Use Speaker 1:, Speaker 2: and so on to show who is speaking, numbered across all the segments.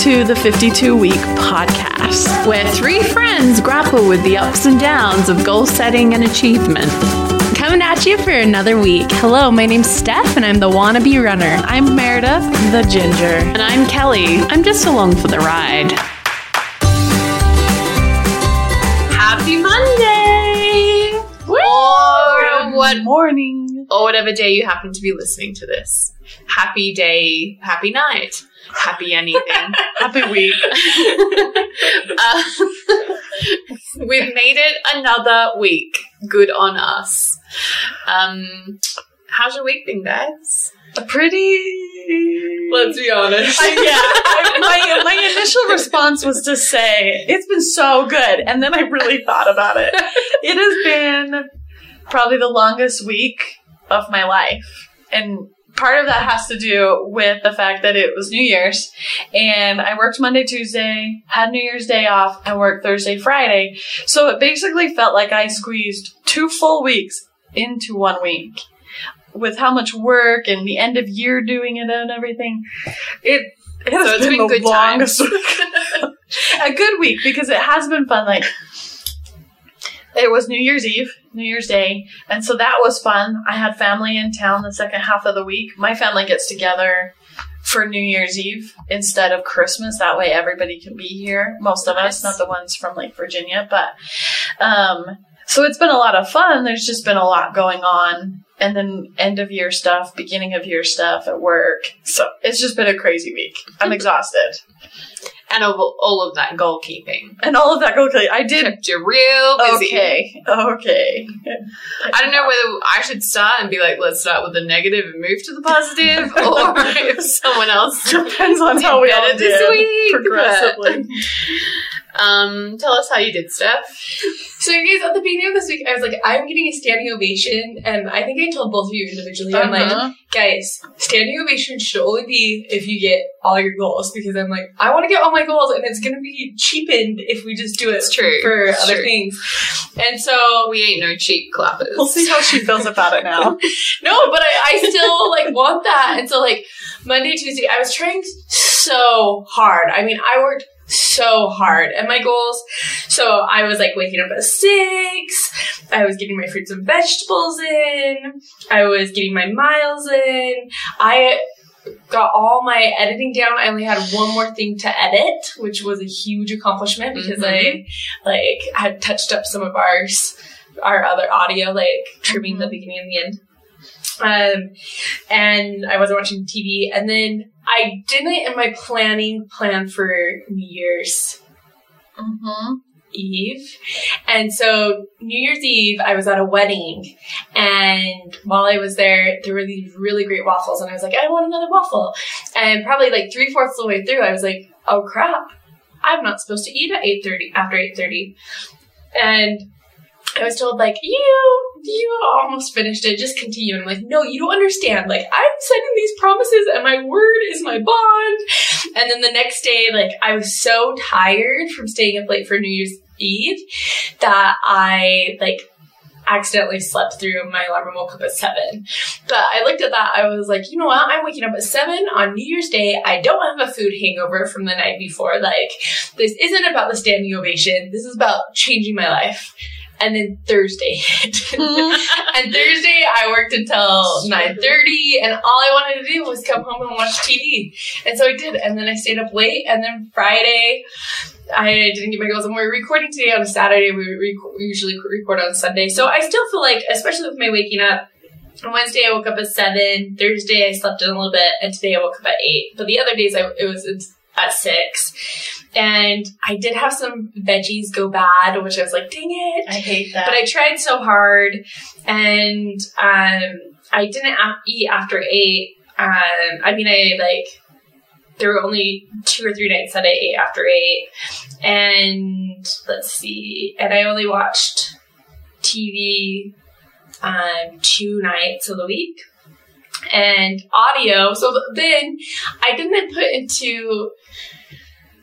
Speaker 1: to the 52 Week Podcast, where three friends grapple with the ups and downs of goal setting and achievement. Coming at you for another week. Hello, my name's Steph, and I'm the wannabe runner. I'm Meredith, the ginger. And I'm Kelly. I'm just along for the ride. Happy Monday!
Speaker 2: Or what
Speaker 1: morning?
Speaker 2: or whatever day you happen to be listening to this. Happy day, happy night, happy anything.
Speaker 1: Happy week.
Speaker 2: Uh, we've made it another week. Good on us. Um, how's your week been, guys?
Speaker 1: Pretty.
Speaker 2: Let's be honest.
Speaker 1: I, yeah, I, my my initial response was to say it's been so good, and then I really thought about it. It has been probably the longest week of my life, and part of that has to do with the fact that it was New Year's, and I worked Monday, Tuesday, had New Year's Day off, and worked Thursday, Friday. So it basically felt like I squeezed two full weeks into one week. With how much work and the end of year doing it and everything, it it has
Speaker 2: So it's
Speaker 1: been,
Speaker 2: been
Speaker 1: the
Speaker 2: good
Speaker 1: longest a good week because it has been fun. Like it was New Year's Eve, New Year's Day, and so that was fun. I had family in town the second half of the week. My family gets together for New Year's Eve instead of Christmas. That way everybody can be here. Most of us, not the ones from like Virginia, but um so it's been a lot of fun. There's just been a lot going on. And then end of year stuff, beginning of year stuff at work. So it's just been a crazy week. I'm exhausted.
Speaker 2: And all, all of that goalkeeping
Speaker 1: And all of that goalkeeping. I did
Speaker 2: kept you real busy.
Speaker 1: Okay. Okay.
Speaker 2: I don't know whether I should start and be like, let's start with the negative and move to the positive, or if someone else
Speaker 1: Depends on
Speaker 2: did
Speaker 1: how we all
Speaker 2: better this
Speaker 1: did
Speaker 2: week,
Speaker 1: progressively.
Speaker 2: Um, tell us how you did, Steph.
Speaker 3: So, you guys, at the beginning of this week, I was like, I'm getting a standing ovation, and I think I told both of you individually, I'm like,
Speaker 1: Uh-huh.
Speaker 3: guys, standing ovation should only be if you get all your goals, because I'm like, I want to get all my goals, and it's going to be cheapened if we just do it
Speaker 2: It's true.
Speaker 3: for
Speaker 2: It's
Speaker 3: other
Speaker 2: true.
Speaker 3: things. And so,
Speaker 2: We ain't no cheap clappers.
Speaker 1: We'll see how she feels about it now.
Speaker 3: no, but I, I still like want that. And so like Monday, Tuesday, I was trying so hard. I mean, I worked so hard at my goals. So I was like waking up at six. I was getting my fruits and vegetables in. I was getting my miles in. I got all my editing down. I only had one more thing to edit, which was a huge accomplishment because I like had touched up some of ours, our other audio, like trimming the beginning and the end. Um, and I wasn't watching TV. And then I didn't in my planning plan for New Year's
Speaker 1: Mm-hmm.
Speaker 3: Eve. And so New Year's Eve, I was at a wedding, and while I was there, there were these really great waffles, and I was like, I want another waffle. And probably like three fourths of the way through, I was like, oh crap, I'm not supposed to eat at eight thirty after eight thirty, and I was told like you you almost finished it, just continue. And I'm like, no, you don't understand. Like I'm signing these promises, and my word is my bond. And then the next day, like I was so tired from staying up late for New Year's Eve that I like accidentally slept through my alarm and woke up at seven. But I looked at that, I was like, you know what? I'm waking up at seven on New Year's Day. I don't have a food hangover from the night before. Like, this isn't about the standing ovation. This is about changing my life. And then Thursday hit. Mm-hmm. and Thursday I worked until 9.30 and all I wanted to do was come home and watch TV. And so I did. And then I stayed up late. And then Friday, I didn't get my goals. And we're recording today on a Saturday. We, rec- we usually record on Sunday. So I still feel like, especially with my waking up, on Wednesday I woke up at 7. Thursday I slept in a little bit. And today I woke up at 8. But the other days I, it was at 6. And I did have some veggies go bad, which I was like, dang it.
Speaker 1: I hate that.
Speaker 3: But I tried so hard, and um, I didn't a- eat after eight. Um, I mean, I like there were only two or three nights that I ate after eight, and let's see, and I only watched TV um, two nights of the week. And audio. So then I didn't put into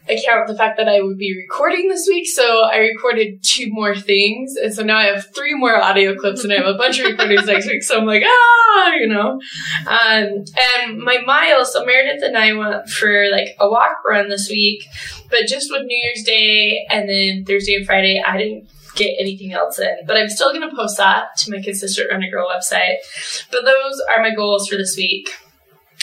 Speaker 3: account the fact that I would be recording this week, so I recorded two more things, and so now I have three more audio clips, and I have a bunch of recordings next week. So I'm like, ah, you know. Um, and my miles. So Meredith and I went for like a walk run this week, but just with New Year's Day and then Thursday and Friday, I didn't get anything else in. But I'm still going to post that to my Consistent Runner Girl website. But those are my goals for this week.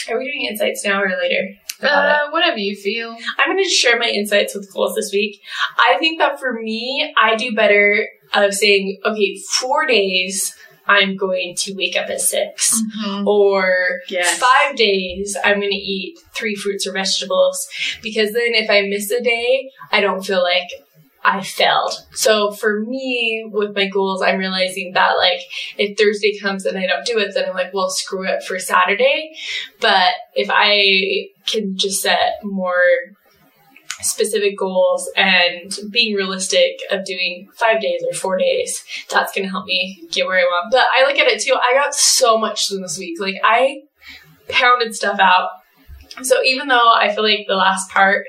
Speaker 3: Are we doing insights now or later?
Speaker 2: Uh, whatever you feel.
Speaker 3: I'm going to share my insights with goals this week. I think that for me, I do better of saying, okay, four days, I'm going to wake up at 6 Or
Speaker 1: Yes.
Speaker 3: five days, I'm going to eat three fruits or vegetables. Because then if I miss a day, I don't feel like I failed. So for me, with my goals, I'm realizing that like if Thursday comes and I don't do it, then I'm like, well, screw it for Saturday. But if I can just set more specific goals and being realistic of doing five days or four days, that's going to help me get where I want. But I look at it too. I got so much done this week. Like I pounded stuff out. So even though I feel like the last part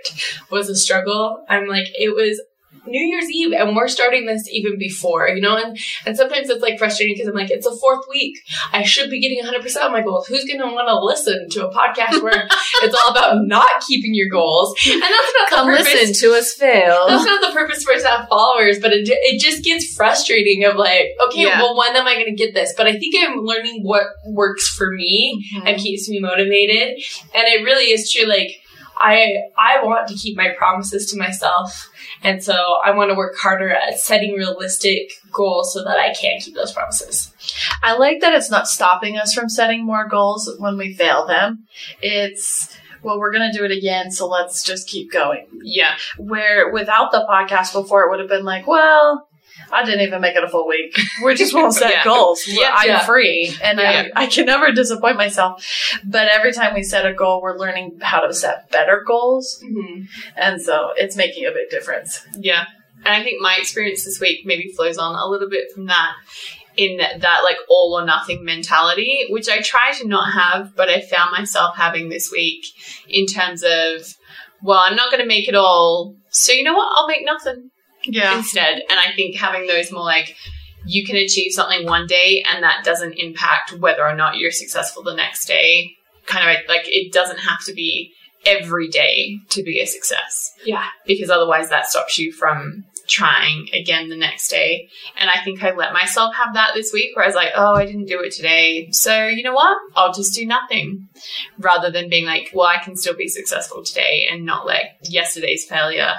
Speaker 3: was a struggle, I'm like, it was New Year's Eve and we're starting this even before, you know? And, and sometimes it's like frustrating because I'm like, it's the fourth week. I should be getting 100% of my goals. Who's going to want to listen to a podcast where it's all about not keeping your goals? And that's not
Speaker 2: Come
Speaker 3: the purpose.
Speaker 2: listen to us fail.
Speaker 3: That's not the purpose for us to have followers, but it, it just gets frustrating of like, okay,
Speaker 2: Yeah.
Speaker 3: well, when am I going to get this? But I think I'm learning what works for me
Speaker 1: Mm-hmm.
Speaker 3: and keeps me motivated. And it really is true. Like, I, I want to keep my promises to myself. And so I want to work harder at setting realistic goals so that I can keep those promises.
Speaker 1: I like that it's not stopping us from setting more goals when we fail them. It's, well, we're going to do it again, so let's just keep going.
Speaker 2: Yeah.
Speaker 1: Where without the podcast before, it would have been like, well, I didn't even make it a full week. We just won't set
Speaker 2: Yeah.
Speaker 1: goals.
Speaker 2: Yeah.
Speaker 1: I'm
Speaker 3: Yeah.
Speaker 1: free and
Speaker 2: Yeah.
Speaker 1: I, I can never disappoint myself. But every time we set a goal, we're learning how to set better goals.
Speaker 3: Mm-hmm.
Speaker 1: And so it's making a big difference.
Speaker 2: Yeah. And I think my experience this week maybe flows on a little bit from that in that like all or nothing mentality, which I try to not have, but I found myself having this week in terms of, well, I'm not going to make it all. So you know what? I'll make nothing
Speaker 1: Yeah.
Speaker 2: instead. And I think having those more like, you can achieve something one day and that doesn't impact whether or not you're successful the next day. Kind of like it doesn't have to be every day to be a success
Speaker 3: Yeah.
Speaker 2: because otherwise that stops you from trying again the next day. And I think I let myself have that this week where I was like, oh, I didn't do it today. So you know what? I'll just do nothing rather than being like, well, I can still be successful today and not let yesterday's failure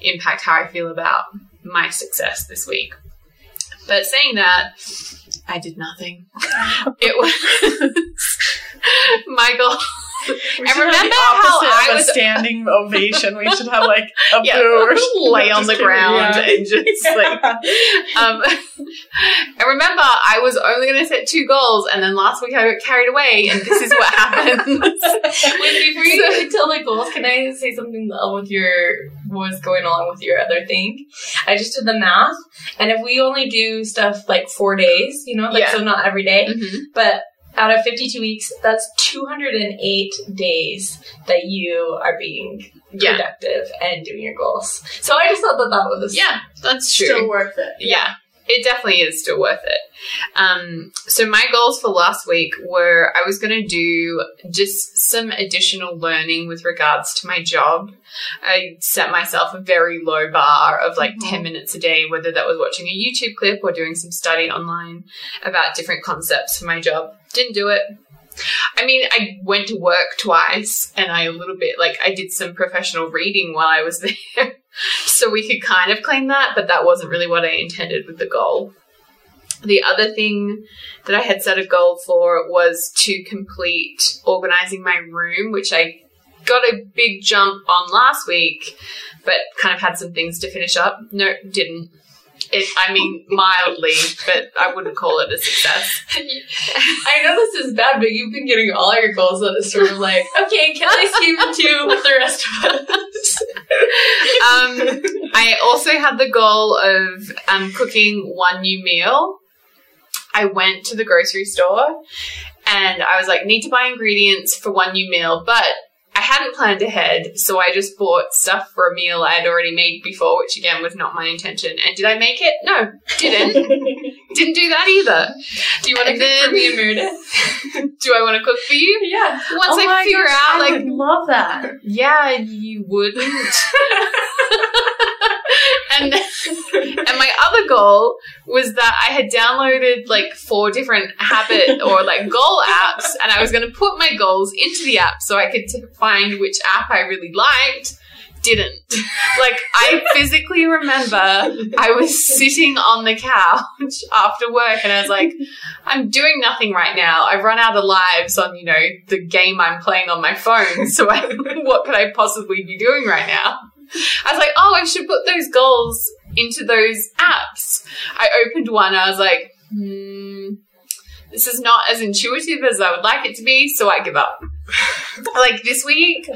Speaker 2: impact how I feel about my success this week. But saying that, I did nothing. it was Michael.
Speaker 1: We
Speaker 2: And remember how I was-
Speaker 1: standing ovation. We should have like a
Speaker 2: Yeah,
Speaker 1: boo or
Speaker 2: lay on the ground
Speaker 1: Yeah.
Speaker 2: and just like Um, I remember I was only going to set two goals, and then last week I got carried away, and this is what happens.
Speaker 3: Wait, before you tell the goals, can I say something with your what was going on with your other thing? I just did the math, and if we only do stuff like four days, you know, like
Speaker 2: Yeah.
Speaker 3: so not every day,
Speaker 2: Mhm.
Speaker 3: but out of 52 weeks, that's 208 days that you are being
Speaker 2: Yeah,
Speaker 3: productive and doing your goals. So I just thought that that was
Speaker 2: yeah, that's true.
Speaker 1: Still worth it.
Speaker 2: yeah, it definitely is still worth it. Um, so my goals for last week were I was going to do just some additional learning with regards to my job. I set myself a very low bar of like
Speaker 1: Mhm.
Speaker 2: 10 minutes a day, whether that was watching a YouTube clip or doing some study online about different concepts for my job. Didn't do it. I mean, I went to work twice and I a little bit like I did some professional reading while I was there. so we could kind of claim that, but that wasn't really what I intended with the goal. The other thing that I had set a goal for was to complete organizing my room, which I got a big jump on last week, but kind of had some things to finish up. No, didn't. It, I mean, mildly, but I wouldn't call it a success.
Speaker 3: I know this is bad, but you've been getting all your goals that is sort of like, okay, can I skip into with the rest of us?
Speaker 2: Um, I also had the goal of um, cooking one new meal. I went to the grocery store and I was like, need to buy ingredients for one new meal, but hadn't planned ahead, so I just bought stuff for a meal I had already made before, which again was not my intention. And did I make it? No, didn't. didn't do that either.
Speaker 3: Do you want to cook
Speaker 2: then-
Speaker 3: for me and?
Speaker 2: Do I want to cook for you?
Speaker 3: yeah.
Speaker 2: Once
Speaker 1: oh
Speaker 2: I figure
Speaker 1: gosh,
Speaker 2: out,
Speaker 1: I
Speaker 2: like,
Speaker 1: would love that.
Speaker 2: yeah, you wouldn't. and and my other goal was that I had downloaded like four different habit or like goal apps, and I was going to put my goals into the app so I could t- find which app I really liked. Didn't like I physically remember I was sitting on the couch after work and I was like, I'm doing nothing right now. I've run out of lives on you know the game I'm playing on my phone. So I, what could I possibly be doing right now? I was like, oh, I should put those goals into those apps. I opened one. I was like, hmm, this is not as intuitive as I would like it to be, so I give up. like this week,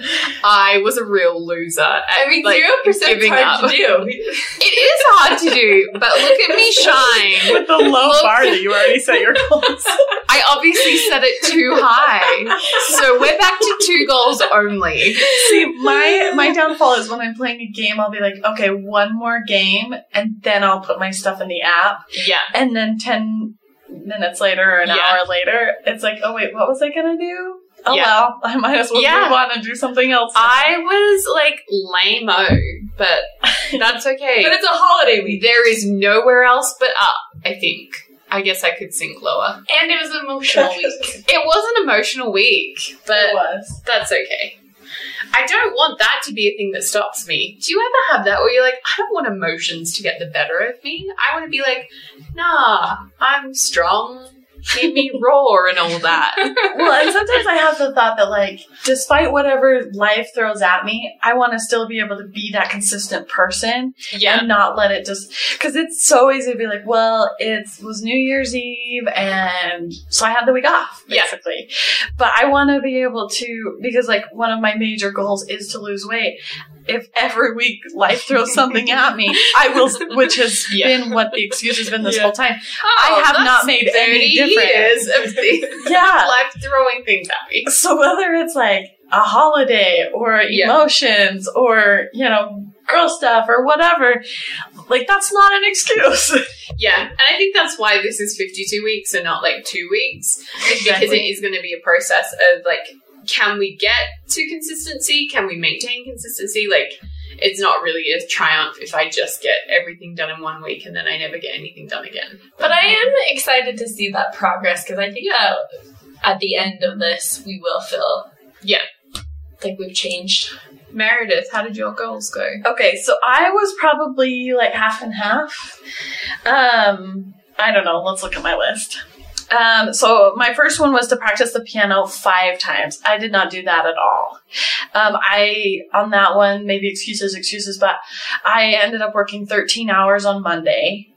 Speaker 2: I was a real loser. At,
Speaker 3: I mean,
Speaker 2: like,
Speaker 3: zero percent
Speaker 2: giving
Speaker 3: hard
Speaker 2: up.
Speaker 3: to do.
Speaker 2: It is hard to do, but look at me shine.
Speaker 1: With the low
Speaker 2: Look.
Speaker 1: bar that you already set your goals.
Speaker 2: I obviously set it too high, so we're back to two goals only.
Speaker 1: See, my my downfall is when I'm playing a game, I'll be like, okay, one more game, and then I'll put my stuff in the app,
Speaker 2: Yeah.
Speaker 1: and then ten minutes later or an
Speaker 2: Yeah.
Speaker 1: hour later, it's like, oh wait, what was I gonna do? Oh
Speaker 2: Yeah.
Speaker 1: well, I might as well
Speaker 2: Yeah.
Speaker 1: move on and do something else. now.
Speaker 2: I was like lame-o, but that's okay.
Speaker 3: But it's a holiday week.
Speaker 2: there is nowhere else but up, I think. I guess I could sink lower.
Speaker 3: And it was an emotional week.
Speaker 2: It was an emotional week,
Speaker 1: it
Speaker 2: but
Speaker 1: was.
Speaker 2: that's okay. I don't want that to be a thing that stops me. Do you ever have that where you're like, I don't want emotions to get the better of me? I want to be like, nah, I'm strong. Hear me roar and all that.
Speaker 1: well, and sometimes I have the thought that, like, despite whatever life throws at me, I want to still be able to be that consistent person
Speaker 2: Yeah.
Speaker 1: and not let it just because it's so easy to be like, well, it was New Year's Eve, and so I had the week off,
Speaker 2: Yeah.
Speaker 1: basically. But I want to be able to because, like, one of my major goals is to lose weight. If every week life throws something at me, I will, which has
Speaker 2: Yeah.
Speaker 1: been what the excuse has been this
Speaker 2: Yeah.
Speaker 1: whole time.
Speaker 2: Oh,
Speaker 1: have not made any
Speaker 2: 30
Speaker 1: difference.
Speaker 2: years of the
Speaker 1: Yeah.
Speaker 2: life throwing things at me.
Speaker 1: So whether it's like a holiday or
Speaker 2: Yeah.
Speaker 1: emotions or, you know, girl stuff or whatever, like that's not an excuse.
Speaker 2: Yeah, and I think that's why this is 52 weeks and not like two weeks. It's because it is going to be a process of like, can we get to consistency? Can we maintain consistency? Like, it's not really a triumph if I just get everything done in one week and then I never get anything done again.
Speaker 3: But I am excited to see that progress because I think that at the end of this, we will feel
Speaker 2: Yeah.
Speaker 3: like we've changed.
Speaker 2: Meredith, how did your goals go?
Speaker 1: Okay, so I was probably like half and half. Um, I don't know. Let's look at my list. Um, so my first one was to practice the piano five times. I did not do that at all. Um, I on that one maybe excuses, excuses, but I ended up working 13 hours on Monday,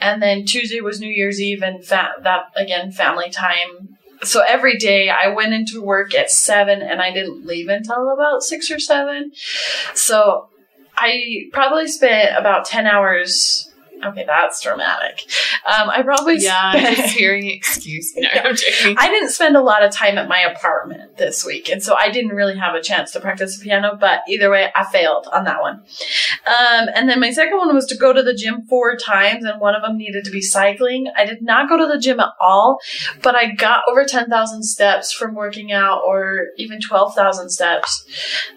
Speaker 1: and then Tuesday was New Year's Eve and fa- that again family time. So every day I went into work at seven and I didn't leave until about six or seven. So I probably spent about 10 hours. Okay, that's dramatic. Um, I probably
Speaker 2: Yeah,
Speaker 1: spent.
Speaker 2: Just hearing excuse. No, I'm joking.
Speaker 1: I didn't spend a lot of time at my apartment this week, and so I didn't really have a chance to practice the piano. But either way, I failed on that one. Um, and then my second one was to go to the gym four times, and one of them needed to be cycling. I did not go to the gym at all, but I got over ten thousand steps from working out, or even twelve thousand steps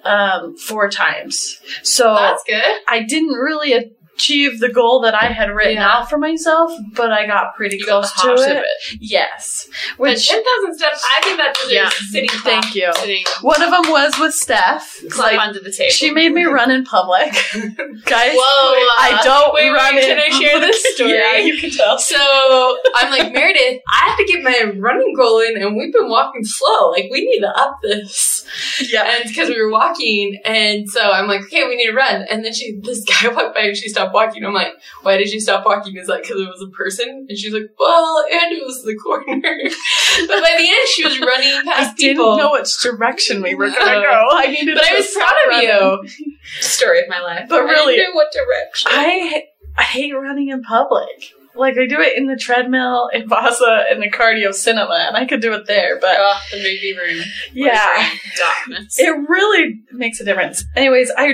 Speaker 1: um, four times. So
Speaker 3: That's good.
Speaker 1: I didn't really achieve the goal that I had written
Speaker 2: Yeah.
Speaker 1: out for myself, but I got pretty
Speaker 2: You got
Speaker 1: close
Speaker 2: the
Speaker 1: to it.
Speaker 2: it.
Speaker 1: Yes.
Speaker 3: But
Speaker 1: Which
Speaker 3: 10,000 steps, I think that deserves
Speaker 2: Yeah.
Speaker 3: sitting
Speaker 1: thank you.
Speaker 2: Sitting
Speaker 1: One of them was with Steph.
Speaker 2: climb
Speaker 1: Like,
Speaker 2: under the table.
Speaker 1: she made me run in public. Guys,
Speaker 2: Whoa,
Speaker 1: I
Speaker 2: uh,
Speaker 1: don't
Speaker 3: wait, wait,
Speaker 1: run in
Speaker 3: can I share this story?
Speaker 1: Yeah, you can tell.
Speaker 3: So I'm like, Meredith, I have to get my running goal in, and we've been walking slow. Like, we need to up this.
Speaker 1: Yeah.
Speaker 3: And because we were walking, and so I'm like, okay, we need to run. And then she, this guy walked by and she stopped walking. I'm like, why did you stop walking? Is that because it was a person? And she's like, well, and it was the corner. but by the end, she was running
Speaker 1: I
Speaker 3: past
Speaker 1: didn't know which direction we were going to go. I needed
Speaker 3: but
Speaker 1: to
Speaker 3: I was proud of
Speaker 1: running.
Speaker 3: you.
Speaker 2: story of my life.
Speaker 1: But
Speaker 2: I
Speaker 1: really-
Speaker 2: didn't know what direction.
Speaker 1: I, I hate running in public. Like I do it in the treadmill in Vasa in the cardio cinema, and I could do it there. But
Speaker 2: Oh, the movie room.
Speaker 1: yeah,
Speaker 2: Darkness.
Speaker 1: it really makes a difference. Anyways, I,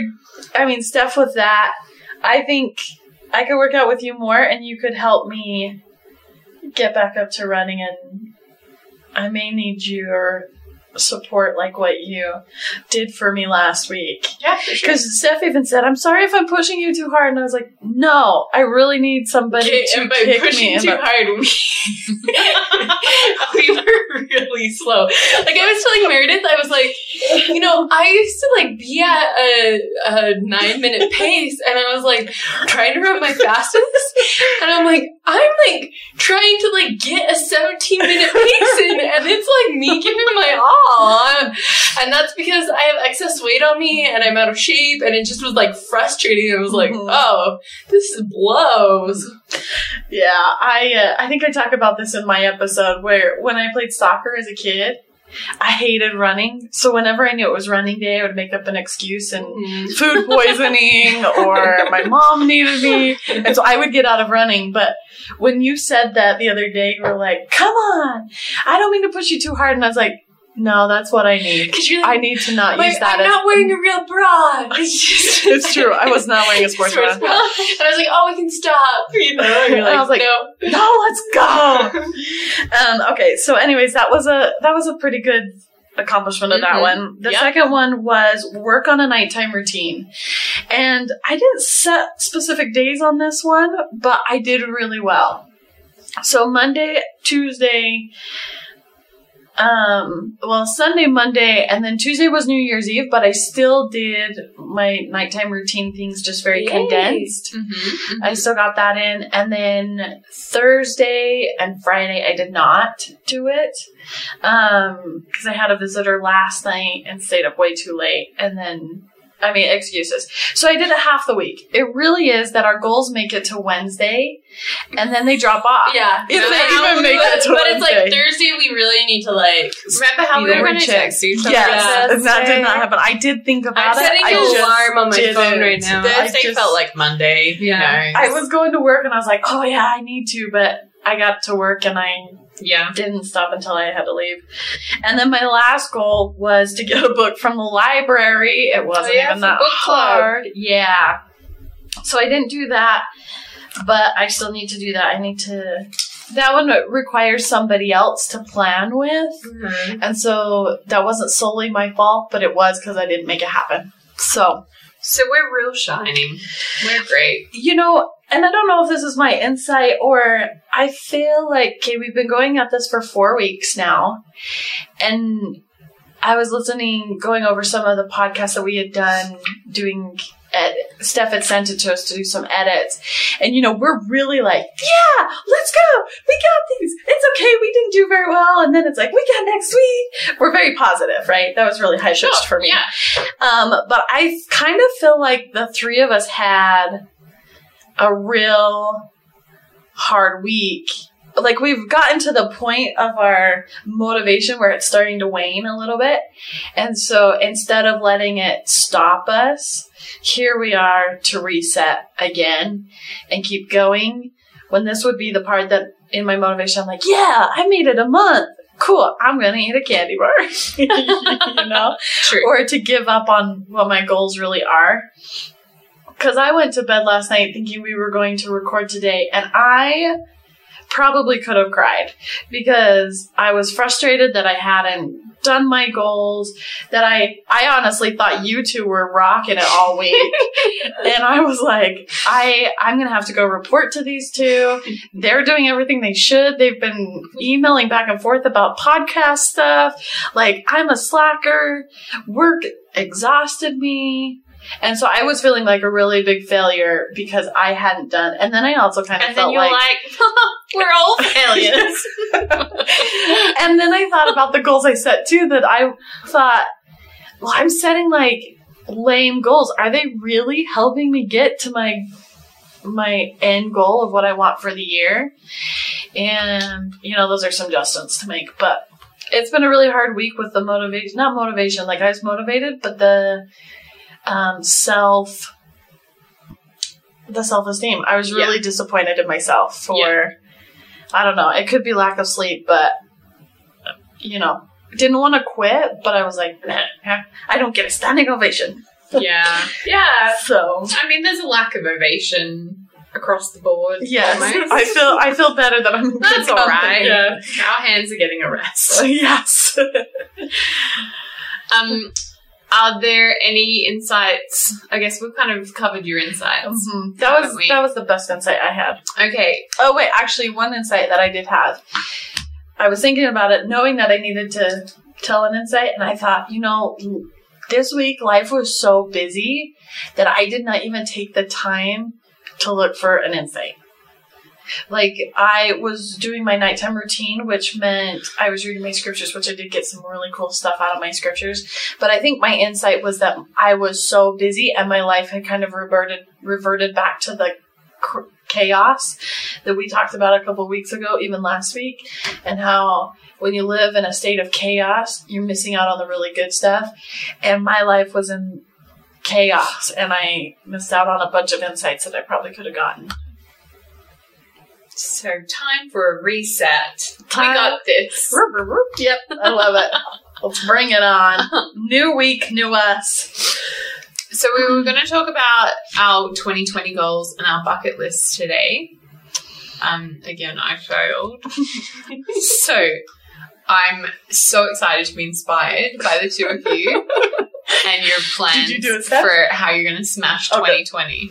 Speaker 1: I mean, Steph, with that, I think I could work out with you more, and you could help me get back up to running. And I may need your support, like what you did for me last week.
Speaker 3: Yeah, for sure.
Speaker 1: Because Steph even said, "I'm sorry if I'm pushing you too hard," and I was like, "No, I really need somebody
Speaker 2: Okay,
Speaker 1: to
Speaker 2: and by
Speaker 1: kick
Speaker 2: pushing
Speaker 1: me."
Speaker 2: too hard, we, we were really slow.
Speaker 3: Like I was telling Meredith, I was like, you know, I used to like be at a, a nine minute pace, and I was like trying to run my fastest, and I'm like, I'm like trying to like get a 17 minute pace in, and it's like me giving my all, and that's because I have excess weight on me, and I'm out of shape, and it just was like frustrating. I was like,
Speaker 1: Mhm.
Speaker 3: oh, this blows.
Speaker 1: Yeah, I uh, I think I talk about this in my episode where when I played soccer as a kid, I hated running. So whenever I knew it was running day, I would make up an excuse and food poisoning or my mom needed me. And so I would get out of running. But when you said that the other day, you were like, come on, I don't mean to push you too hard. And I was like, no, that's what I need.
Speaker 3: Like,
Speaker 1: I need to not
Speaker 3: "But
Speaker 1: use that
Speaker 3: I'm
Speaker 1: as.
Speaker 3: not wearing a real bra. It's just
Speaker 1: it's true. I was not wearing a sports bra.
Speaker 3: And I was like, oh, we can stop. You know, And
Speaker 1: I
Speaker 3: like,
Speaker 1: was like,
Speaker 3: no.
Speaker 1: no, let's go. um, okay, so anyways, that was a that was a pretty good accomplishment of that
Speaker 2: Mhm.
Speaker 1: one. The
Speaker 2: Yeah.
Speaker 1: second one was work on a nighttime routine. And I didn't set specific days on this one, but I did really well. So Monday, Tuesday, um, well, Sunday, Monday, and then Tuesday was New Year's Eve, but I still did my nighttime routine things just very
Speaker 3: Yay.
Speaker 1: condensed.
Speaker 2: Mm-hmm.
Speaker 1: I still got that in. And then Thursday and Friday, I did not do it. Um, cause I had a visitor last night and stayed up way too late. And then, I mean, excuses. So I did it half the week. It really is that our goals make it to Wednesday and then they drop off.
Speaker 3: Yeah.
Speaker 1: If
Speaker 2: No,
Speaker 1: they
Speaker 2: how
Speaker 1: even
Speaker 2: we
Speaker 1: make
Speaker 2: would-
Speaker 1: it to
Speaker 3: but it's like Thursday, we really need to like.
Speaker 2: Remember how we
Speaker 1: Either
Speaker 2: were going to text each other?
Speaker 1: Yes,
Speaker 3: Yeah.
Speaker 1: and that did not happen. I did think about it.
Speaker 3: I'm
Speaker 1: it.
Speaker 3: setting
Speaker 1: I
Speaker 3: an alarm on my
Speaker 1: didn't.
Speaker 3: phone right now.
Speaker 1: I
Speaker 2: Thursday
Speaker 1: just-
Speaker 2: felt like Monday. You
Speaker 3: Yeah.
Speaker 2: know.
Speaker 1: I was going to work and I was like, oh yeah, I need to, but I got to work and I
Speaker 2: Yeah.
Speaker 1: didn't stop until I had to leave. And then my last goal was to get a book from the library. It wasn't
Speaker 2: Oh, yeah,
Speaker 1: even that
Speaker 2: book club.
Speaker 1: hard. Yeah. So I didn't do that, but I still need to do that. I need to. That one requires somebody else to plan with.
Speaker 2: Mhm.
Speaker 1: And so that wasn't solely my fault, but it was because I didn't make it happen. So,
Speaker 2: So we're real shining. We're great.
Speaker 1: you know, and I don't know if this is my insight or I feel like, okay, we've been going at this for four weeks now. And I was listening, going over some of the podcasts that we had done, doing ed- Steph had sent it to us to do some edits. And, you know, we're really like, yeah, let's go. We got these. It's okay. We didn't do very well. And then it's like, we got next week. We're very positive, right? That was really high pitched for me.
Speaker 2: Yeah.
Speaker 1: Um, but I kind of feel like the three of us had a real hard week. Like we've gotten to the point of our motivation where it's starting to wane a little bit. And so instead of letting it stop us, here we are to reset again and keep going. When this would be the part that in my motivation, I'm like, yeah, I made it a month. Cool. I'm going to eat a candy bar. you know?
Speaker 2: True.
Speaker 1: or to give up on what my goals really are. Because I went to bed last night thinking we were going to record today, and I probably could have cried because I was frustrated that I hadn't done my goals that I I honestly thought you two were rocking it all week. And I was like I I'm going to have to go report to these two. They're doing everything they should. They've been emailing back and forth about podcast stuff. Like I'm a slacker. Work exhausted me and so I was feeling like a really big failure because I hadn't done and then I also kind of
Speaker 2: And
Speaker 1: felt
Speaker 2: you're
Speaker 1: like
Speaker 2: like, we're all failures.
Speaker 1: and then I thought about the goals I set too that I thought, well, I'm setting like lame goals. Are they really helping me get to my my end goal of what I want for the year? And you know, those are some adjustments to make, but it's been a really hard week with the motivation, not motivation, like I was motivated, but the um, self the self esteem. I was really disappointed in myself for, I don't know, it could be lack of sleep, but, you know, didn't want to quit, but I was like, nah, I don't get a standing ovation.
Speaker 2: Yeah.
Speaker 3: Yeah.
Speaker 1: So,
Speaker 2: I mean, there's a lack of ovation across the board.
Speaker 1: yes,
Speaker 2: almost.
Speaker 1: I feel, I feel better that I'm
Speaker 2: That's all right.
Speaker 1: Yeah.
Speaker 2: Our hands are getting a rest.
Speaker 1: yes.
Speaker 2: Um, are there any insights? I guess we've kind of covered your insights.
Speaker 1: Mhm. That was,
Speaker 2: we?
Speaker 1: that was the best insight I had.
Speaker 2: Okay.
Speaker 1: Oh wait, actually, one insight that I did have. I was thinking about it, knowing that I needed to tell an insight, and I thought, you know, this week life was so busy that I did not even take the time to look for an insight. Like I was doing my nighttime routine, which meant I was reading my scriptures, which I did get some really cool stuff out of my scriptures. But I think my insight was that I was so busy, and my life had kind of reverted reverted back to the cr- chaos that we talked about a couple weeks ago, even last week, and how when you live in a state of chaos, you're missing out on the really good stuff. And my life was in chaos, and I missed out on a bunch of insights that I probably could have gotten.
Speaker 2: So time for a reset.
Speaker 1: Time-
Speaker 2: We got this.
Speaker 1: Yep, I love it. Let's bring it on. New week, new us.
Speaker 2: So we were going to talk about our 2020 goals and our bucket list today. Um, again, I failed. so I'm so excited to be inspired by the two of you and your plans
Speaker 1: Did you do it, Steph?
Speaker 2: for how you're going to smash
Speaker 1: Okay.
Speaker 2: 2020.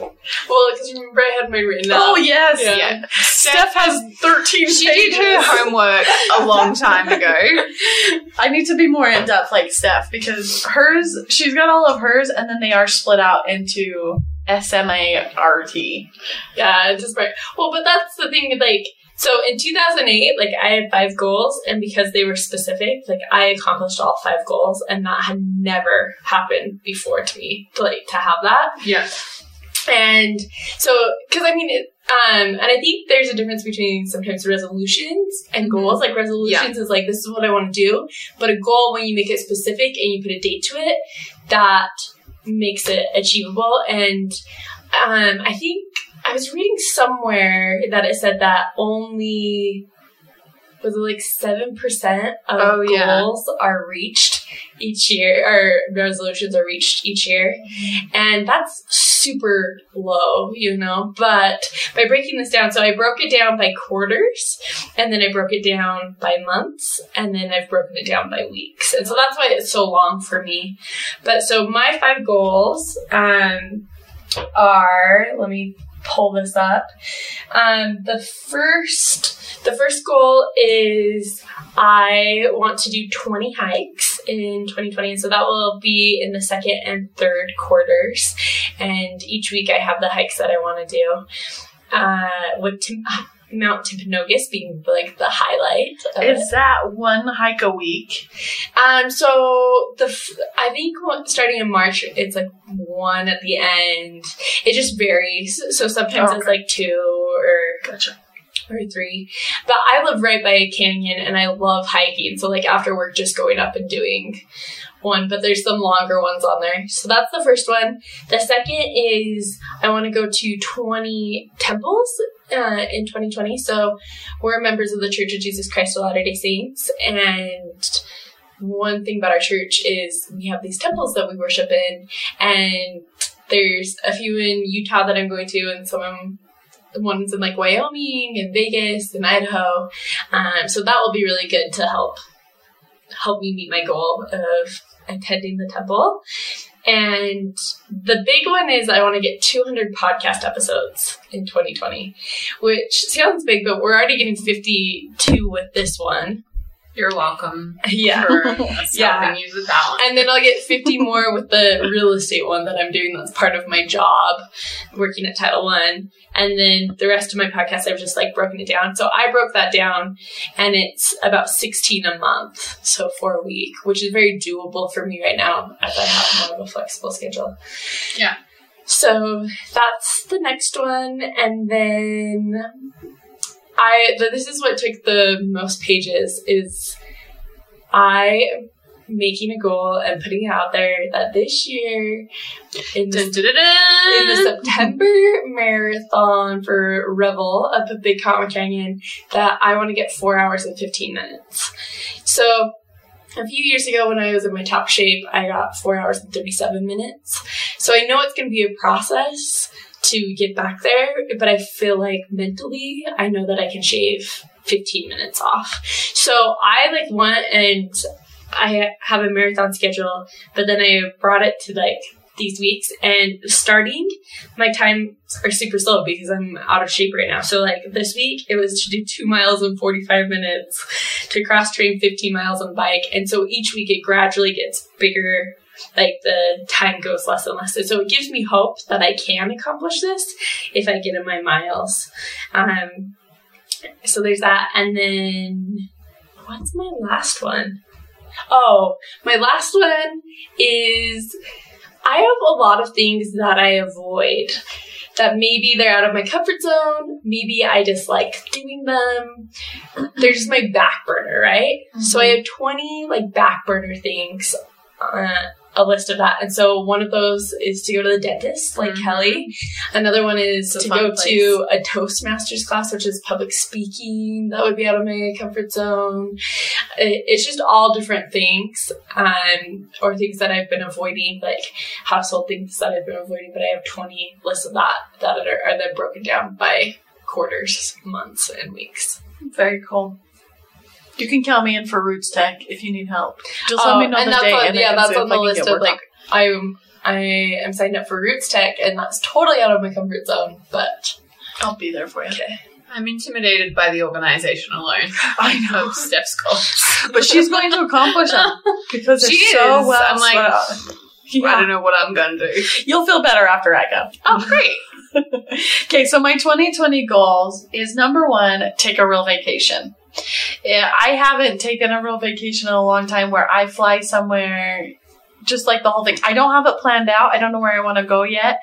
Speaker 3: Well, because remember I had my written down.
Speaker 1: Oh yes,
Speaker 3: Yeah.
Speaker 2: Yeah.
Speaker 1: Steph has thirteen
Speaker 2: She
Speaker 1: pages.
Speaker 2: did her homework a long time ago.
Speaker 1: I need to be more in depth like Steph because hers, she's got all of hers, and then they are split out into S M A R T.
Speaker 3: Yeah, it's just right. Well, but that's the thing. Like, so in 2008, like I had five goals, and because they were specific, like I accomplished all five goals, and that had never happened before to me. To, like to have that,
Speaker 2: Yeah.
Speaker 3: and so because I mean, it, um, and I think there's a difference between sometimes resolutions and goals. Like resolutions is like this is what I want to do, but a goal when you make it specific and you put a date to it, that makes it achievable. And um, I think I was reading somewhere that it said that only was it like seven percent of
Speaker 2: Oh, yeah.
Speaker 3: goals are reached each year, or resolutions are reached each year, and that's super low, you know. But by breaking this down, so I broke it down by quarters, and then I broke it down by months, and then I've broken it down by weeks, and so that's why it's so long for me. But so my five goals um, are let me pull this up. Um, the first, the first goal is I want to do 20 hikes in 2020, and so that will be in the second and third quarters. And each week I have the hikes that I want to do. Uh, with Tim- Mount Timpanogos being like the highlight. Of it.
Speaker 1: Is that one hike a week?
Speaker 3: Um, so the f- I think starting in March, it's like one at the end. It just varies. So sometimes it's
Speaker 1: Okay.
Speaker 3: like two or
Speaker 1: Gotcha.
Speaker 3: or three. But I live right by a canyon, and I love hiking. So like after work, just going up and doing one. But there's some longer ones on there. So that's the first one. The second is I want to go to 20 temples uh, in 2020. So we're members of the Church of Jesus Christ of Latter Day Saints, and one thing about our church is we have these temples that we worship in, and there's a few in Utah that I'm going to, and some of ones in like Wyoming and Vegas and Idaho. Um, so that will be really good to help help me meet my goal of attending the temple. And the big one is I want to get 200 podcast episodes in 2020, which sounds big, but we're already getting 52 with this one.
Speaker 2: You're welcome
Speaker 3: Yeah. Yeah.
Speaker 2: helping you with that one.
Speaker 3: And then I'll get 50 more with the real estate one that I'm doing. That's part of my job, working at Title One. And then the rest of my podcast, I've just like broken it down. So I broke that down, and it's about 16 a month, so for a week, which is very doable for me right now, as I have more of a flexible schedule.
Speaker 2: Yeah.
Speaker 3: So that's the next one, and then I. th- This is what took the most pages. Is I making a goal and putting it out there that this year in the,
Speaker 2: Dun, dun, dun, dun.
Speaker 3: in the September marathon for Revel up at Big Cotton Canyon that I want to get four hours and 15 minutes. So a few years ago when I was in my top shape, I got four hours and 37 minutes. So I know it's going to be a process to get back there, but I feel like mentally, I know that I can shave 15 minutes off. So I like went and I have a marathon schedule, but then I brought it to like these weeks and starting my times are super slow because I'm out of shape right now. So like this week it was to do two miles in 45 minutes to cross train 15 miles on bike. And so each week it gradually gets bigger. Like the time goes less and less. And so it gives me hope that I can accomplish this if I get in my miles. Um, so there's that. And then what's my last one? Oh, my last one is I have a lot of things that I avoid. That maybe they're out of my comfort zone. Maybe I dislike doing them. They're just my back burner, right? So I have 20 like back burner things, uh, a list of that. And so one of those is to go to the dentist, like
Speaker 2: Mhm.
Speaker 3: Kelly. Another one is to go
Speaker 1: place.
Speaker 3: to a Toastmasters class, which is public speaking. That would be out of my comfort zone. It's just all different things, um, or things that I've been avoiding, like household things that I've been avoiding. But I have 20 lists of that that are, are then broken down by quarters, months, and weeks.
Speaker 1: Very cool. You can count me in for RootsTech if you need help. Just let oh, me know
Speaker 3: Oh, and
Speaker 1: the
Speaker 3: that's
Speaker 1: date.
Speaker 3: on,
Speaker 1: and I
Speaker 3: yeah, that's on the list of
Speaker 1: work on
Speaker 3: like I'm I am signed up for RootsTech, and that's totally out of my comfort zone. But.
Speaker 1: I'll be there for you.
Speaker 3: okay,
Speaker 2: I'm intimidated by the organization alone
Speaker 1: I know,
Speaker 2: of Steph's goals.
Speaker 1: but she's going to accomplish them because
Speaker 2: She
Speaker 1: it's so
Speaker 2: is.
Speaker 1: well.
Speaker 2: I'm like,
Speaker 1: spread out.
Speaker 2: I don't know what I'm gonna do.
Speaker 1: you'll feel better after I go.
Speaker 2: Oh, great.
Speaker 1: Okay, so my 2020 goals is number one, take a real vacation. Yeah, I haven't taken a real vacation in a long time where I fly somewhere, just like the whole thing. I don't have it planned out. I don't know where I want to go yet.